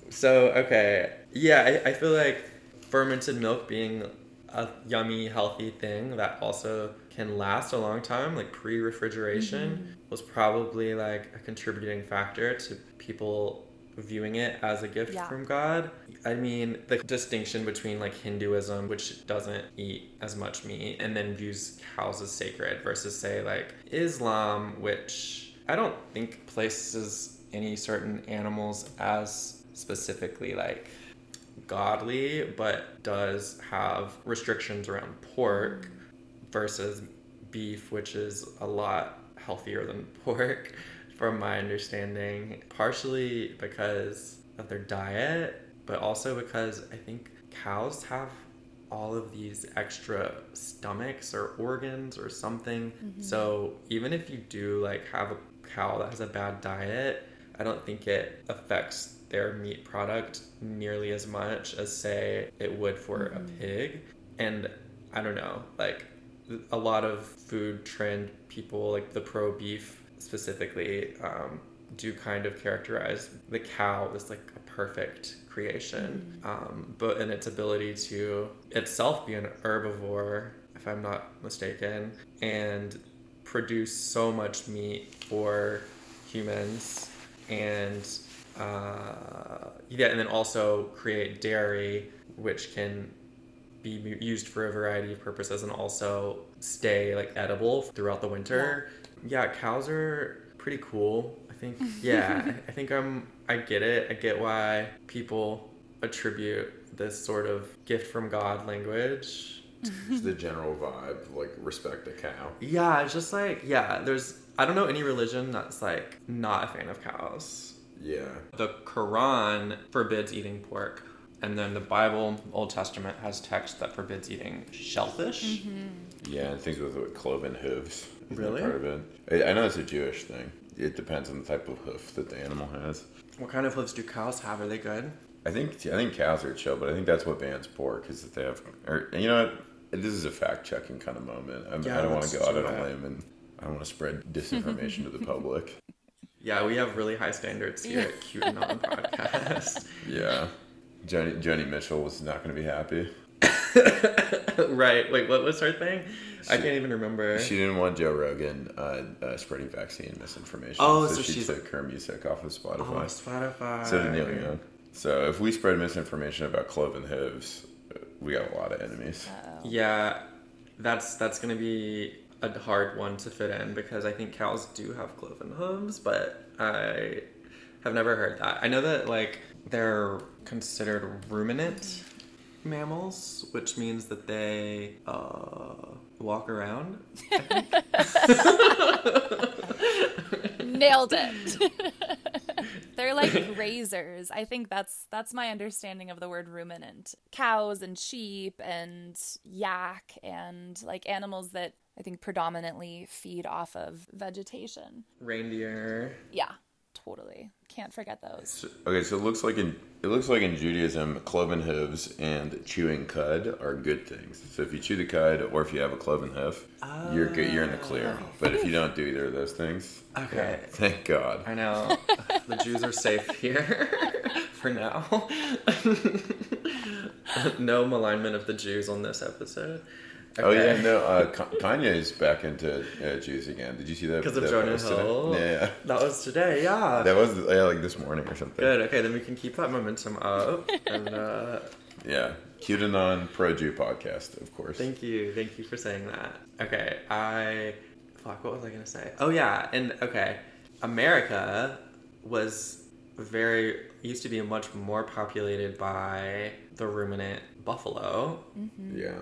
So okay, yeah, I, I feel like fermented milk being a yummy, healthy thing that also can last a long time, like pre-refrigeration, mm-hmm. was probably like a contributing factor to people viewing it as a gift Yeah. from God. I mean, the distinction between like Hinduism, which doesn't eat as much meat, and then views cows as sacred, versus say like Islam, which I don't think places any certain animals as specifically like godly, but does have restrictions around pork versus beef, which is a lot healthier than pork, from my understanding. Partially because of their diet, but also because I think cows have all of these extra stomachs or organs or something. Mm-hmm. So even if you do like have a cow that has a bad diet, I don't think it affects their meat product nearly as much as say it would for a mm-hmm. pig. And I don't know, like a lot of food trend people, like the pro beef specifically, um, do kind of characterize the cow as like a perfect creation, um, but in its ability to itself be an herbivore, if I'm not mistaken, and produce so much meat for humans and uh, yeah, and then also create dairy, which can be used for a variety of purposes and also stay like edible throughout the winter. Yeah, cows are pretty cool. I think yeah, I- I think I'm I get it. I get why people attribute this sort of gift from God language. It's the general vibe, like respect the cow. Yeah, it's just like yeah, there's I don't know any religion that's like not a fan of cows. Yeah. The Quran forbids eating pork, and then the Bible, Old Testament, has text that forbids eating shellfish. Mm-hmm. Yeah, and things with, with cloven hooves. Is Really? Part of it. I, I know it's a Jewish thing. It depends on the type of hoof that the animal has. What kind of hooves do cows have? Are they good? I think I think cows are chill, but I think that's what bans pork is that they have. Or you know what? This is a fact checking kind of moment. I'm, Yeah, I don't want to go out on a limb and I don't want to spread disinformation to the public. Yeah, we have really high standards here at QAnon Podcast. Yeah. Joni, Joni Mitchell was not going to be happy. right. Wait, what was her thing? I can't even remember. She didn't want Joe Rogan uh, uh, spreading vaccine misinformation. Oh, so, so she she's- took her music off of Spotify. oh, Spotify. So did Neil Young. So if we spread misinformation about cloven hooves, uh, we got a lot of enemies. Yeah, that's that's gonna be a hard one to fit in because I think cows do have cloven hooves, but I have never heard that. I know that like they're considered ruminant mammals, which means that they uh, walk around. Nailed it. They're like grazers. I think that's that's my understanding of the word ruminant. Cows and sheep and yak and like animals that I think predominantly feed off of vegetation. Reindeer. Yeah, totally. Can't forget those. So- okay, so it looks like in it looks like in Judaism, cloven hooves and chewing cud are good things. So if you chew the cud or if you have a cloven hoof, you're good. You're in the clear. Oh. But if you don't do either of those things, Okay. thank God. I know. the Jews are safe here for now. no malignment of the Jews on this episode. Oh yeah, no. Uh, Ka- Kanye's back into uh, Jews again. Did you see that? Because of Jonah post today? Hill. Yeah, That was today, yeah. that was yeah, like this morning or something. Good. Okay, then we can keep that momentum up. and uh, Yeah, QAnon pro Jew podcast, of course. thank you, thank you for saying that. Okay, I fuck. What was I gonna say? Oh yeah, and okay, America was very used to be much more populated by the ruminant buffalo, Yeah.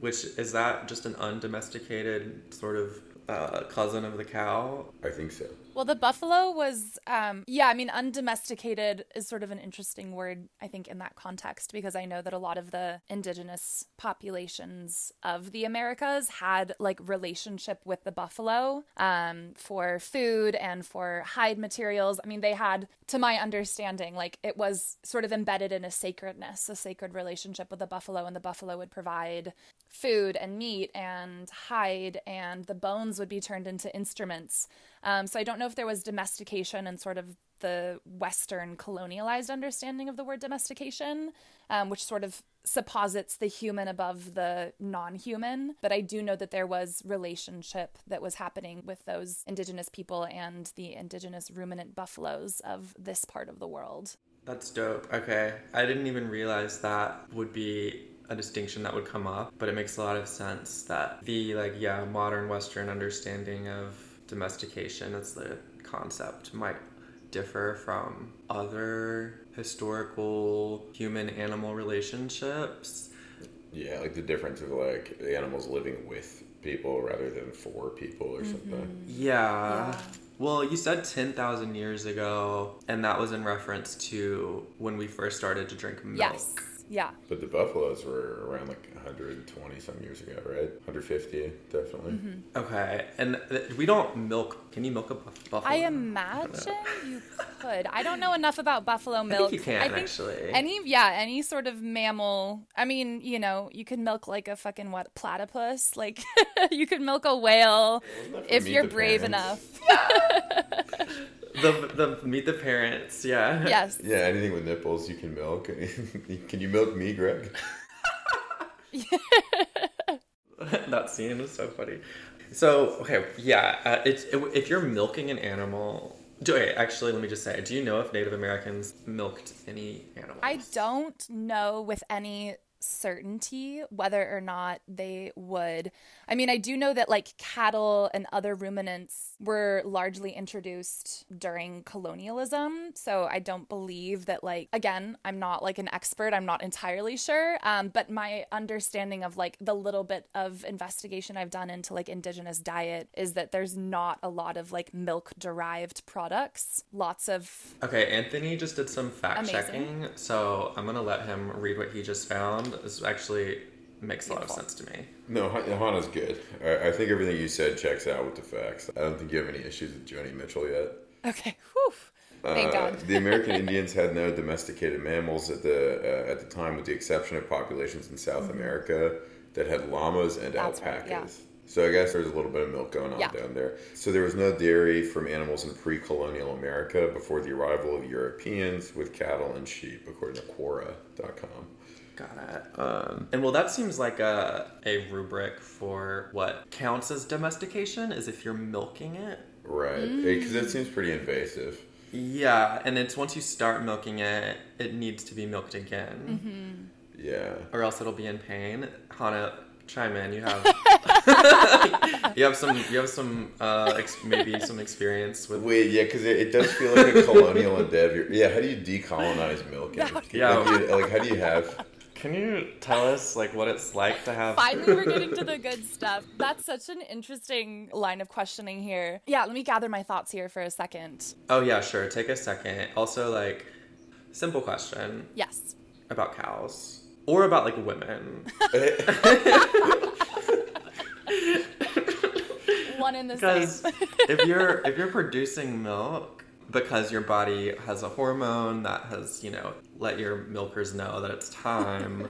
Which is that just an undomesticated sort of uh, cousin of the cow? I think so. Well, the buffalo was, um, yeah, I mean, undomesticated is sort of an interesting word, I think, in that context, because I know that a lot of the indigenous populations of the Americas had like relationship with the buffalo um, for food and for hide materials. I mean, they had, to my understanding, like it was sort of embedded in a sacredness, a sacred relationship with the buffalo, and the buffalo would provide food and meat and hide, and the bones would be turned into instruments. Um, so I don't know if there was domestication and sort of the Western colonialized understanding of the word domestication, um, which sort of supposits the human above the non-human. But I do know that there was relationship that was happening with those indigenous people and the indigenous ruminant buffaloes of this part of the world. That's dope. Okay. I didn't even realize that would be a distinction that would come up, but it makes a lot of sense that the like yeah, modern western understanding of domestication as the concept might differ from other historical human animal relationships. Yeah, like the difference of like the animals living with people rather than for people or something. Mm-hmm. Yeah. Yeah. Well, you said 10,000 years ago, and that was in reference to when we first started to drink milk. Yes. Yeah. But the buffaloes were around like 120 some years ago, right? 150, definitely. Mm-hmm. Okay. And th- we don't milk. Can you milk a buff- buffalo? I imagine you could. I don't know enough about buffalo think milk. you can, actually. Any yeah, any sort of mammal. I mean, you know, you could milk like a fucking what platypus. Like you could milk a whale if you're brave Parents? enough. The, the meet the parents, yeah. Yes. Yeah, anything with nipples you can milk. can you milk me, Greg? that scene is so funny. So okay, yeah, uh, it's if you're milking an animal. Do, wait, actually, let me just say, do you know if Native Americans milked any animals? I don't know with any certainty whether or not they would. I mean, I do know that like cattle and other ruminants were largely introduced during colonialism. So I don't believe that, like, again, I'm not like an expert, I'm not entirely sure. Um, but my understanding of like the little bit of investigation I've done into like indigenous diet is that there's not a lot of like milk derived products. Lots of Okay, Anthony just did some fact Amazing. checking, so I'm gonna let him read what he just found. This actually makes a lot of sense to me. No, Han- Hanna's good. I, I think everything you said checks out with the facts. I don't think you have any issues with Joni Mitchell yet. okay, whew. Thank Uh, God. the American Indians had no domesticated mammals at the uh, at the time, with the exception of populations in South America that had llamas and Mm-hmm. That's right, alpacas. yeah. So I guess there's a little bit of milk going on Yeah. down there. So there was no dairy from animals in pre-colonial America before the arrival of Europeans with cattle and sheep, according to Quora.com. Got it. Um, and well, that seems like a, a rubric for what counts as domestication, is if you're milking it. Right, Mm. because it seems pretty invasive. Yeah, and it's once you start milking it, it needs to be milked again, Yeah. or else it'll be in pain. Hanna, chime in. You have you have some you have some uh, ex- maybe some experience with. Wait, yeah, because it, it does feel like a colonial endeavor. Yeah, how do you decolonize milking? Yeah. Like, you- like, how do you have? Can you tell us like what it's like to have? Finally, we're getting to the good stuff. That's such an interesting line of questioning here. Yeah, let me gather my thoughts here for a second. Oh yeah, sure. Take a second. Also, like, simple question Yes. about cows or about like women. One in the Because same. if you're if you're producing milk because your body has a hormone that has you know let your milkers know that it's time,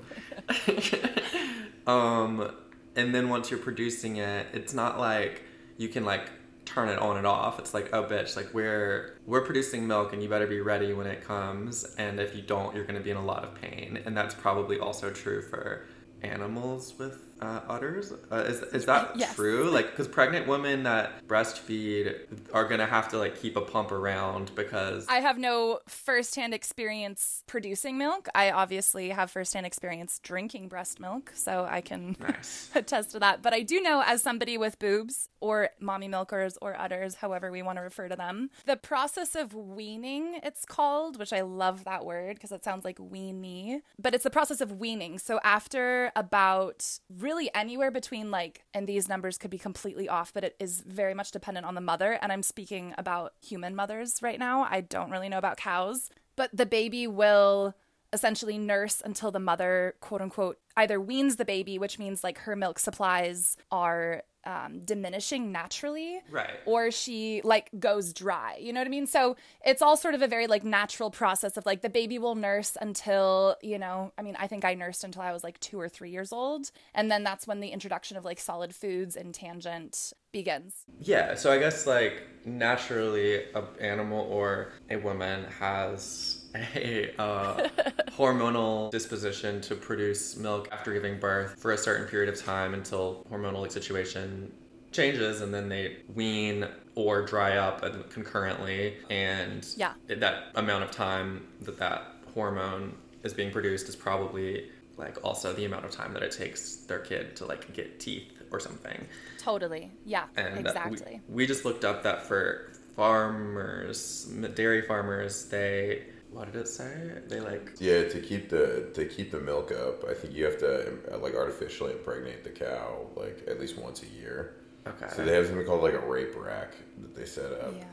um, and then once you're producing it, it's not like you can like turn it on and off. It's like, oh bitch, like we're we're producing milk and you better be ready when it comes and if you don't, you're going to be in a lot of pain. And that's probably also true for animals with uh, udders. Uh, is is that Yes. true? Like, because pregnant women that breastfeed are gonna have to like keep a pump around because I have no firsthand experience producing milk. I obviously have firsthand experience drinking breast milk, so I can Nice. attest to that. But I do know, as somebody with boobs or mommy milkers or udders, however we want to refer to them, the process of weaning, it's called, which I love that word because it sounds like weenie, but it's the process of weaning. So after about really anywhere between like, and these numbers could be completely off, but it is very much dependent on the mother. And I'm speaking about human mothers right now. I don't really know about cows, but the baby will essentially nurse until the mother, quote unquote, either weans the baby, which means like her milk supplies are um, diminishing naturally, Right. Or she like goes dry. You know what I mean? So it's all sort of a very like natural process of like the baby will nurse until you know. I mean, I think I nursed until I was like two or three years old, and then that's when the introduction of like solid foods and tangent begins. Yeah, so I guess like naturally, a animal or a woman has a uh, hormonal disposition to produce milk after giving birth for a certain period of time until hormonal like, situation changes, and then they wean or dry up concurrently, and Yeah. that amount of time that that hormone is being produced is probably like also the amount of time that it takes their kid to like get teeth or something. Totally. Yeah. And exactly. we, we just looked up that for farmers, dairy farmers, they what did it say? They like Yeah, to keep the to keep the milk up, I think you have to uh, like artificially impregnate the cow like at least once a year. okay. So they have something called like a rape rack that they set up. yeah.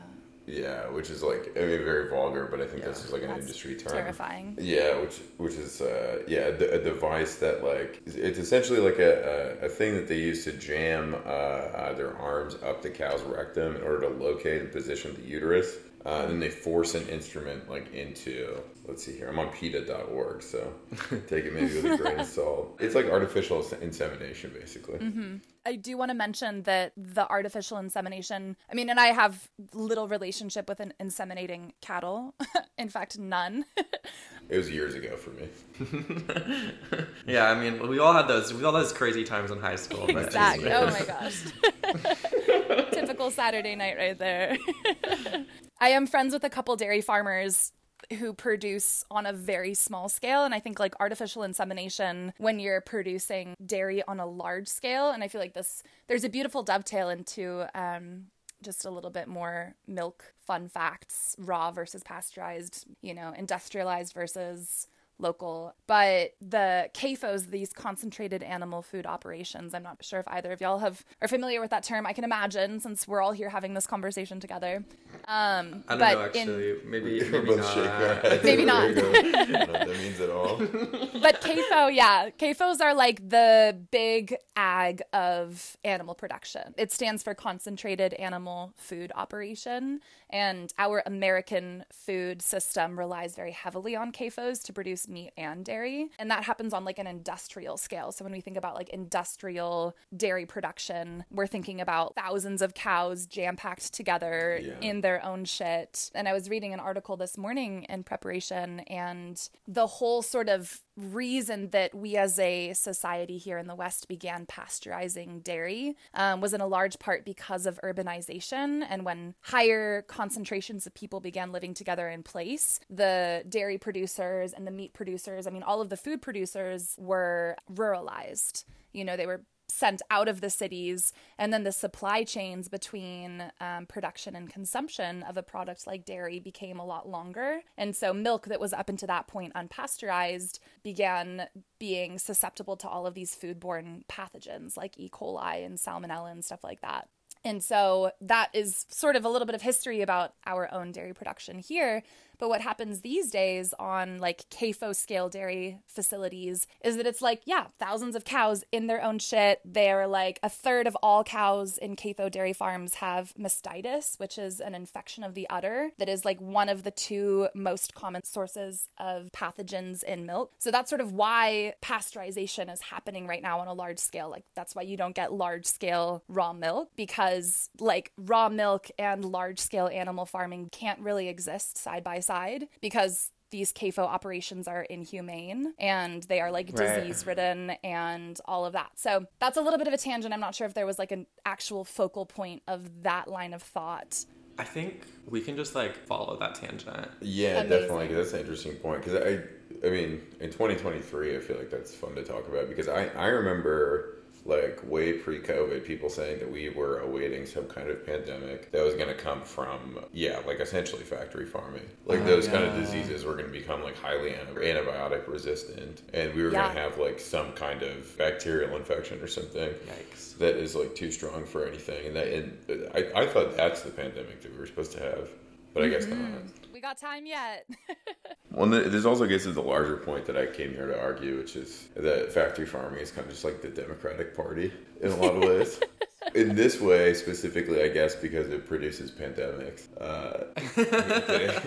Yeah, which is like I mean very vulgar, but I think Yeah. this is like an That's industry term. Terrifying. Yeah, which which is uh, yeah a, a device that like it's essentially like a, a, a thing that they use to jam uh, uh, their arms up the cow's rectum in order to locate and position the uterus. Uh, and then they force an instrument like into let's see here I'm on PETA.org so take it maybe with a grain of salt. It's like artificial insemination basically. I do want to mention that the artificial insemination, I mean, and I have little relationship with an inseminating cattle. In fact, none. It was years ago for me. yeah, I mean, we all had those. We all had those crazy times in high school. but exactly. Oh my gosh. Typical Saturday night right there. I am friends with a couple dairy farmers who produce on a very small scale and i think like artificial insemination when you're producing dairy on a large scale and i feel like this there's a beautiful dovetail into um just a little bit more milk fun facts raw versus pasteurized you know industrialized versus local. But the CAFOs, these concentrated animal food operations, I'm not sure if either of y'all have are familiar with that term. I can imagine since we're all here having this conversation together. Um, I don't but know, actually. Maybe, We're maybe both not. shaking our heads. Maybe not. I don't know what that means at all. but CAFO, yeah, CAFOs are like the big ag of animal production. It stands for Concentrated Animal Food Operation, and our American food system relies very heavily on CAFOs to produce meat and dairy, and that happens on like an industrial scale. So when we think about like industrial dairy production, we're thinking about thousands of cows jam packed together Yeah. in their own shit. And I was reading an article this morning in preparation, and the whole sort of reason that we as a society here in the West began pasteurizing dairy um, was in a large part because of urbanization. And when higher concentrations of people began living together in place, the dairy producers and the meat producers, I mean, all of the food producers were ruralized. You know, they were sent out of the cities, and then the supply chains between um, production and consumption of a product like dairy became a lot longer. And so, milk that was up until that point unpasteurized began being susceptible to all of these foodborne pathogens like E. coli and salmonella and stuff like that. And so that is sort of a little bit of history about our own dairy production here. But what happens these days on like CAFO scale dairy facilities is that it's like, yeah, thousands of cows in their own shit. They're like a third of all cows in CAFO dairy farms have mastitis, which is an infection of the udder that is like one of the two most common sources of pathogens in milk. So that's sort of why pasteurization is happening right now on a large scale. Like that's why you don't get large scale raw milk because like raw milk and large scale animal farming can't really exist side by side because these CAFO operations are inhumane and they are like Right. disease ridden and all of that. So that's a little bit of a tangent. I'm not sure if there was like an actual focal point of that line of thought. I think we can just like follow that tangent. Yeah, Amazing. definitely. 'cause That's an interesting point because I, I mean, in 2023, I feel like that's fun to talk about because I, I remember like way pre-COVID, people saying that we were awaiting some kind of pandemic that was going to come from, yeah, like essentially factory farming. Like Oh, those kind of diseases were going to become like highly antibiotic resistant, and we were Yeah. going to have like some kind of bacterial infection or something Yikes. that is like too strong for anything. And that, and uh, I, I thought that's the pandemic that we were supposed to have, but I guess mm-hmm. not. Got time yet. Well, this also gets to the larger point that I came here to argue, which is that factory farming is kind of just like the Democratic Party in a lot of ways. in this way, specifically, I guess, because it produces pandemics. Uh,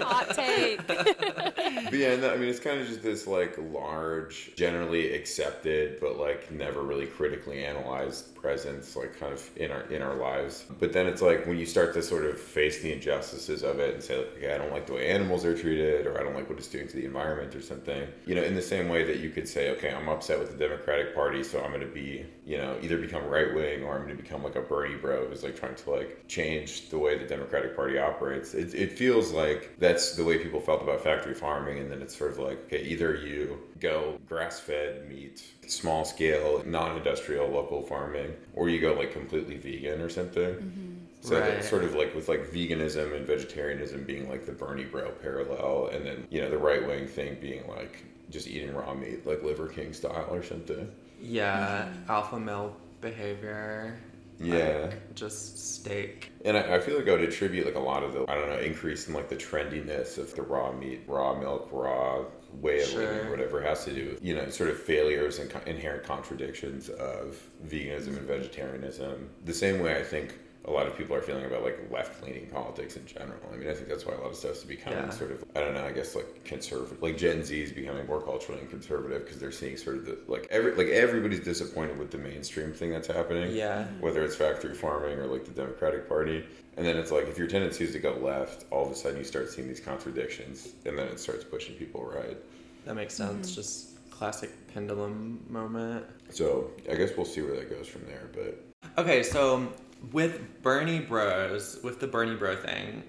Hot take. but yeah, no, I mean, it's kind of just this like large, generally accepted, but like never really critically analyzed presence, like kind of in our in our lives. But then it's like when you start to sort of face the injustices of it and say, like, okay, I don't like the way animals are treated, or I don't like what it's doing to the environment, or something. You know, in the same way that you could say, okay, I'm upset with the Democratic Party, so I'm going to be, you know, either become right wing or I'm going to become like a Bernie bro who's like trying to like change the way the Democratic Party operates. It, it feels like that's the way people felt about factory farming, and then it's sort of like, okay, either you go grass fed meat, small scale, non industrial local farming, or you go like completely vegan or something. Mm-hmm. So Right. that's sort of like with like veganism and vegetarianism being like the Bernie bro parallel, and then you know the right wing thing being like just eating raw meat, like Liver King style or something. Yeah, alpha male behavior. Yeah. like, just steak. And I, I feel like I would attribute like a lot of the I don't know increase in like the trendiness of the raw meat, raw milk, raw way of Sure. living, whatever has to do with you know sort of failures and co- inherent contradictions of veganism and vegetarianism. The same way I think a lot of people are feeling about like left leaning politics in general. I mean, I think that's why a lot of stuff's becoming Yeah. sort of I don't know. I guess like conservative, like Gen Z is becoming more culturally conservative because they're seeing sort of the like every like everybody's disappointed with the mainstream thing that's happening Yeah. whether it's factory farming or like the Democratic Party. And then it's like if your tendency is to go left, all of a sudden you start seeing these contradictions, and then it starts pushing people right. That makes sense. Mm-hmm. Just classic pendulum moment. So I guess we'll see where that goes from there. But Okay, so with Bernie Bros, with the Bernie Bro thing,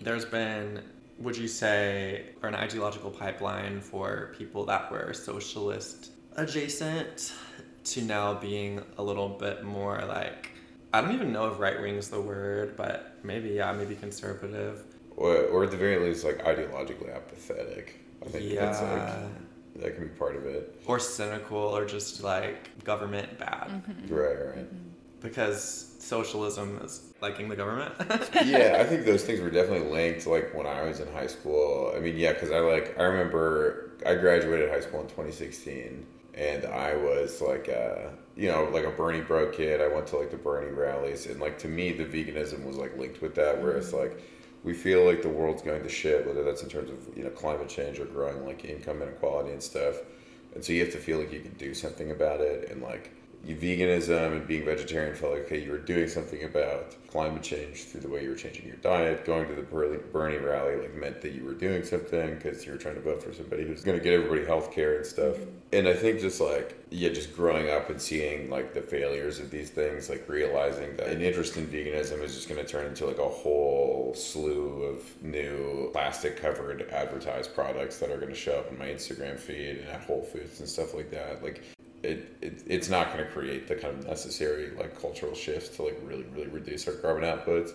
there's been, would you say, or an ideological pipeline for people that were socialist adjacent to now being a little bit more like, I don't even know if right wing is the word, but maybe, yeah, maybe conservative. or, or at the very least, like ideologically apathetic. I think that's Yeah. like that can be part of it. Or cynical, or just like government bad. Mm-hmm. Right, right. Mm-hmm. Because socialism is liking the government. yeah, I think those things were definitely linked. Like when I was in high school. I mean, yeah, because I like I remember I graduated high school in 2016, and I was like, uh, you know, like a Bernie bro kid. I went to like the Bernie rallies, and like to me, the veganism was like linked with that. Where it's like we feel like the world's going to shit, whether that's in terms of you know climate change or growing like income inequality and stuff. And so you have to feel like you can do something about it, and like you veganism and being vegetarian felt like okay, you were doing something about climate change through the way you were changing your diet. Going to the Bernie rally like meant that you were doing something because you were trying to vote for somebody who's going to get everybody health care and stuff. Mm-hmm. And I think just like yeah, just growing up and seeing like the failures of these things, like realizing that an interest in veganism is just going to turn into like a whole slew of new plastic covered advertised products that are going to show up in my Instagram feed and at Whole Foods and stuff like that. Like it, it it's not going to create the kind of necessary like cultural shifts to like really really reduce our carbon outputs.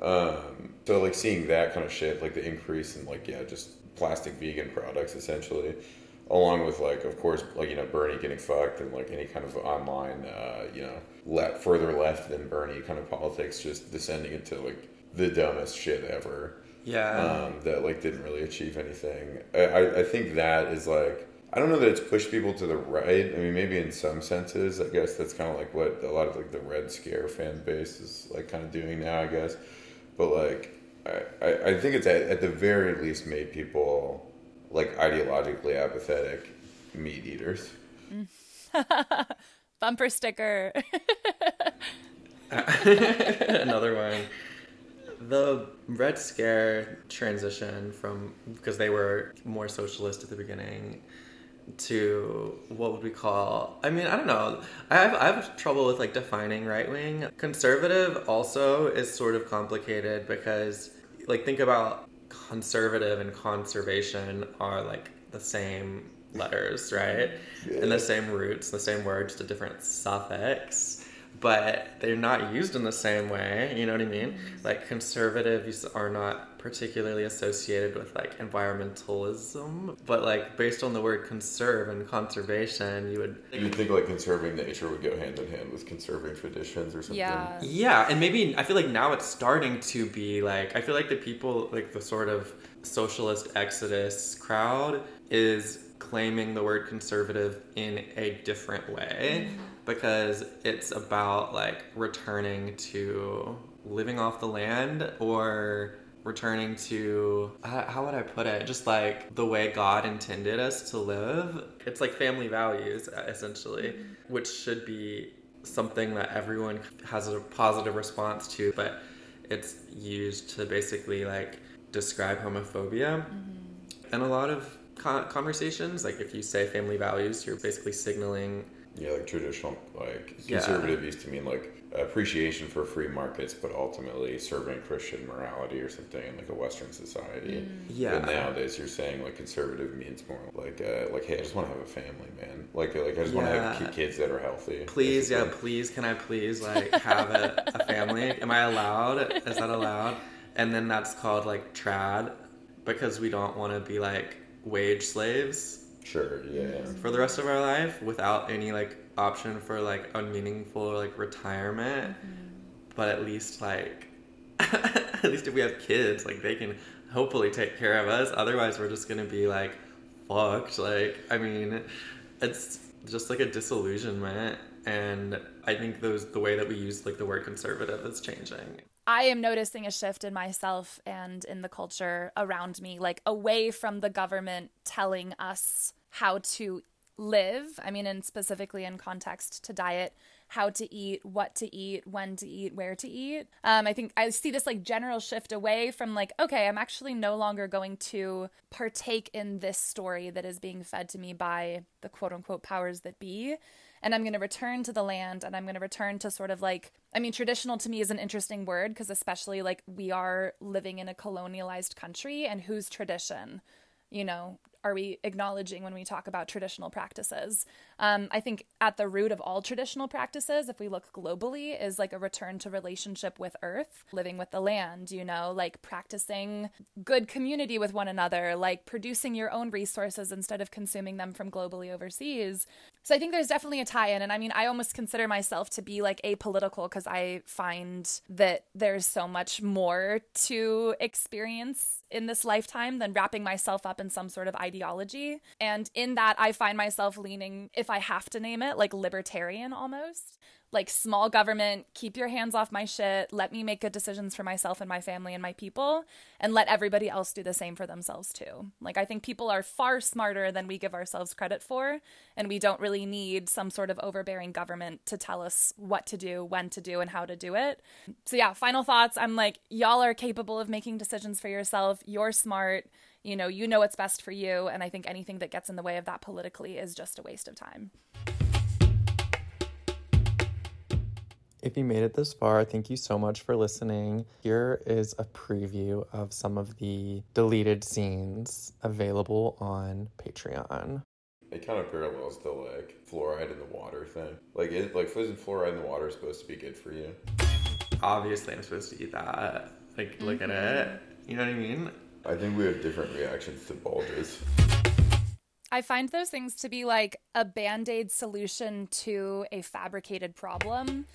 Um, so like seeing that kind of shit, like the increase in like yeah, just plastic vegan products essentially, along with like of course like you know Bernie getting fucked and like any kind of online uh, you know left further left than Bernie kind of politics just descending into like the dumbest shit ever. Yeah. um, that like didn't really achieve anything. I, I, I think that is like I don't know that it's pushed people to the right. I mean, maybe in some senses, I guess that's kind of like what a lot of like the Red Scare fan base is like kind of doing now, I guess. But like, I, I, I think it's at, at the very least made people like ideologically apathetic meat eaters. Bumper sticker. Another one. The Red Scare transition from because they were more socialist at the beginning to what would we call I mean, I don't know. I have I have trouble with like defining right wing. Conservative also is sort of complicated because like think about conservative and conservation are like the same letters, right? yeah. And the same roots, the same words, just a different suffix but they're not used in the same way. You know what I mean? Like conservatives are not particularly associated with like environmentalism, but like based on the word conserve and conservation, you would. You'd think like conserving nature would go hand in hand with conserving traditions or something. yeah. Yeah, and maybe I feel like now it's starting to be like I feel like the people like the sort of socialist exodus crowd is claiming the word conservative in a different way mm-hmm. because it's about like returning to living off the land or returning to uh, how would I put it? Just like the way God intended us to live. It's like family values essentially, which should be something that everyone has a positive response to, but it's used to basically like describe homophobia. And a lot of conversations, like if you say family values, you're basically signaling Yeah, like traditional, like Yeah. conservative used to mean like appreciation for free markets, but ultimately serving Christian morality or something in like a Western society. Yeah. But nowadays you're saying like conservative means more like uh, like hey, I just want to have a family, man. Like like I just want to have Yeah. kids that are healthy. Please, yeah, please, can I please like have a, a family? Am I allowed? Is that allowed? And then that's called like trad because we don't want to be like wage slaves Sure. Yeah. for the rest of our life without any like option for like a meaningful like retirement. Mm-hmm. But at least like at least if we have kids, like they can hopefully take care of us. Otherwise, we're just gonna be like fucked. Like I mean, it's just like a disillusionment, and I think those the way that we use like the word conservative is changing. I am noticing a shift in myself and in the culture around me, like away from the government telling us how to live. I mean, and specifically in context to diet, how to eat, what to eat, when to eat, where to eat. Um, I think I see this like general shift away from like, okay, I'm actually no longer going to partake in this story that is being fed to me by the quote unquote powers that be and I'm going to return to the land and I'm going to return to sort of like I mean traditional to me is an interesting word because especially like we are living in a colonialized country and whose tradition you know are we acknowledging when we talk about traditional practices? Um, i think at the root of all traditional practices if we look globally is like a return to relationship with earth living with the land you know like practicing good community with one another like producing your own resources instead of consuming them from globally overseas so I think there's definitely a tie in. And I mean, I almost consider myself to be like apolitical because I find that there's so much more to experience in this lifetime than wrapping myself up in some sort of ideology. And in that, I find myself leaning, if I have to name it, like libertarian almost. Like small government, keep your hands off my shit, let me make good decisions for myself and my family and my people, and let everybody else do the same for themselves too. Like, I think people are far smarter than we give ourselves credit for, and we don't really need some sort of overbearing government to tell us what to do, when to do, and how to do it. So, yeah, final thoughts. I'm like, y'all are capable of making decisions for yourself. You're smart. You know, you know what's best for you. And I think anything that gets in the way of that politically is just a waste of time. If you made it this far, thank you so much for listening. Here is a preview of some of the deleted scenes available on Patreon. It kind of parallels the like fluoride in the water thing. Like, it, like isn't fluoride in the water supposed to be good for you? Obviously, I'm supposed to eat that. Like, look at it. Mm-hmm. You know what I mean? I think we have different reactions to bulges. I find those things to be like a band aid solution to a fabricated problem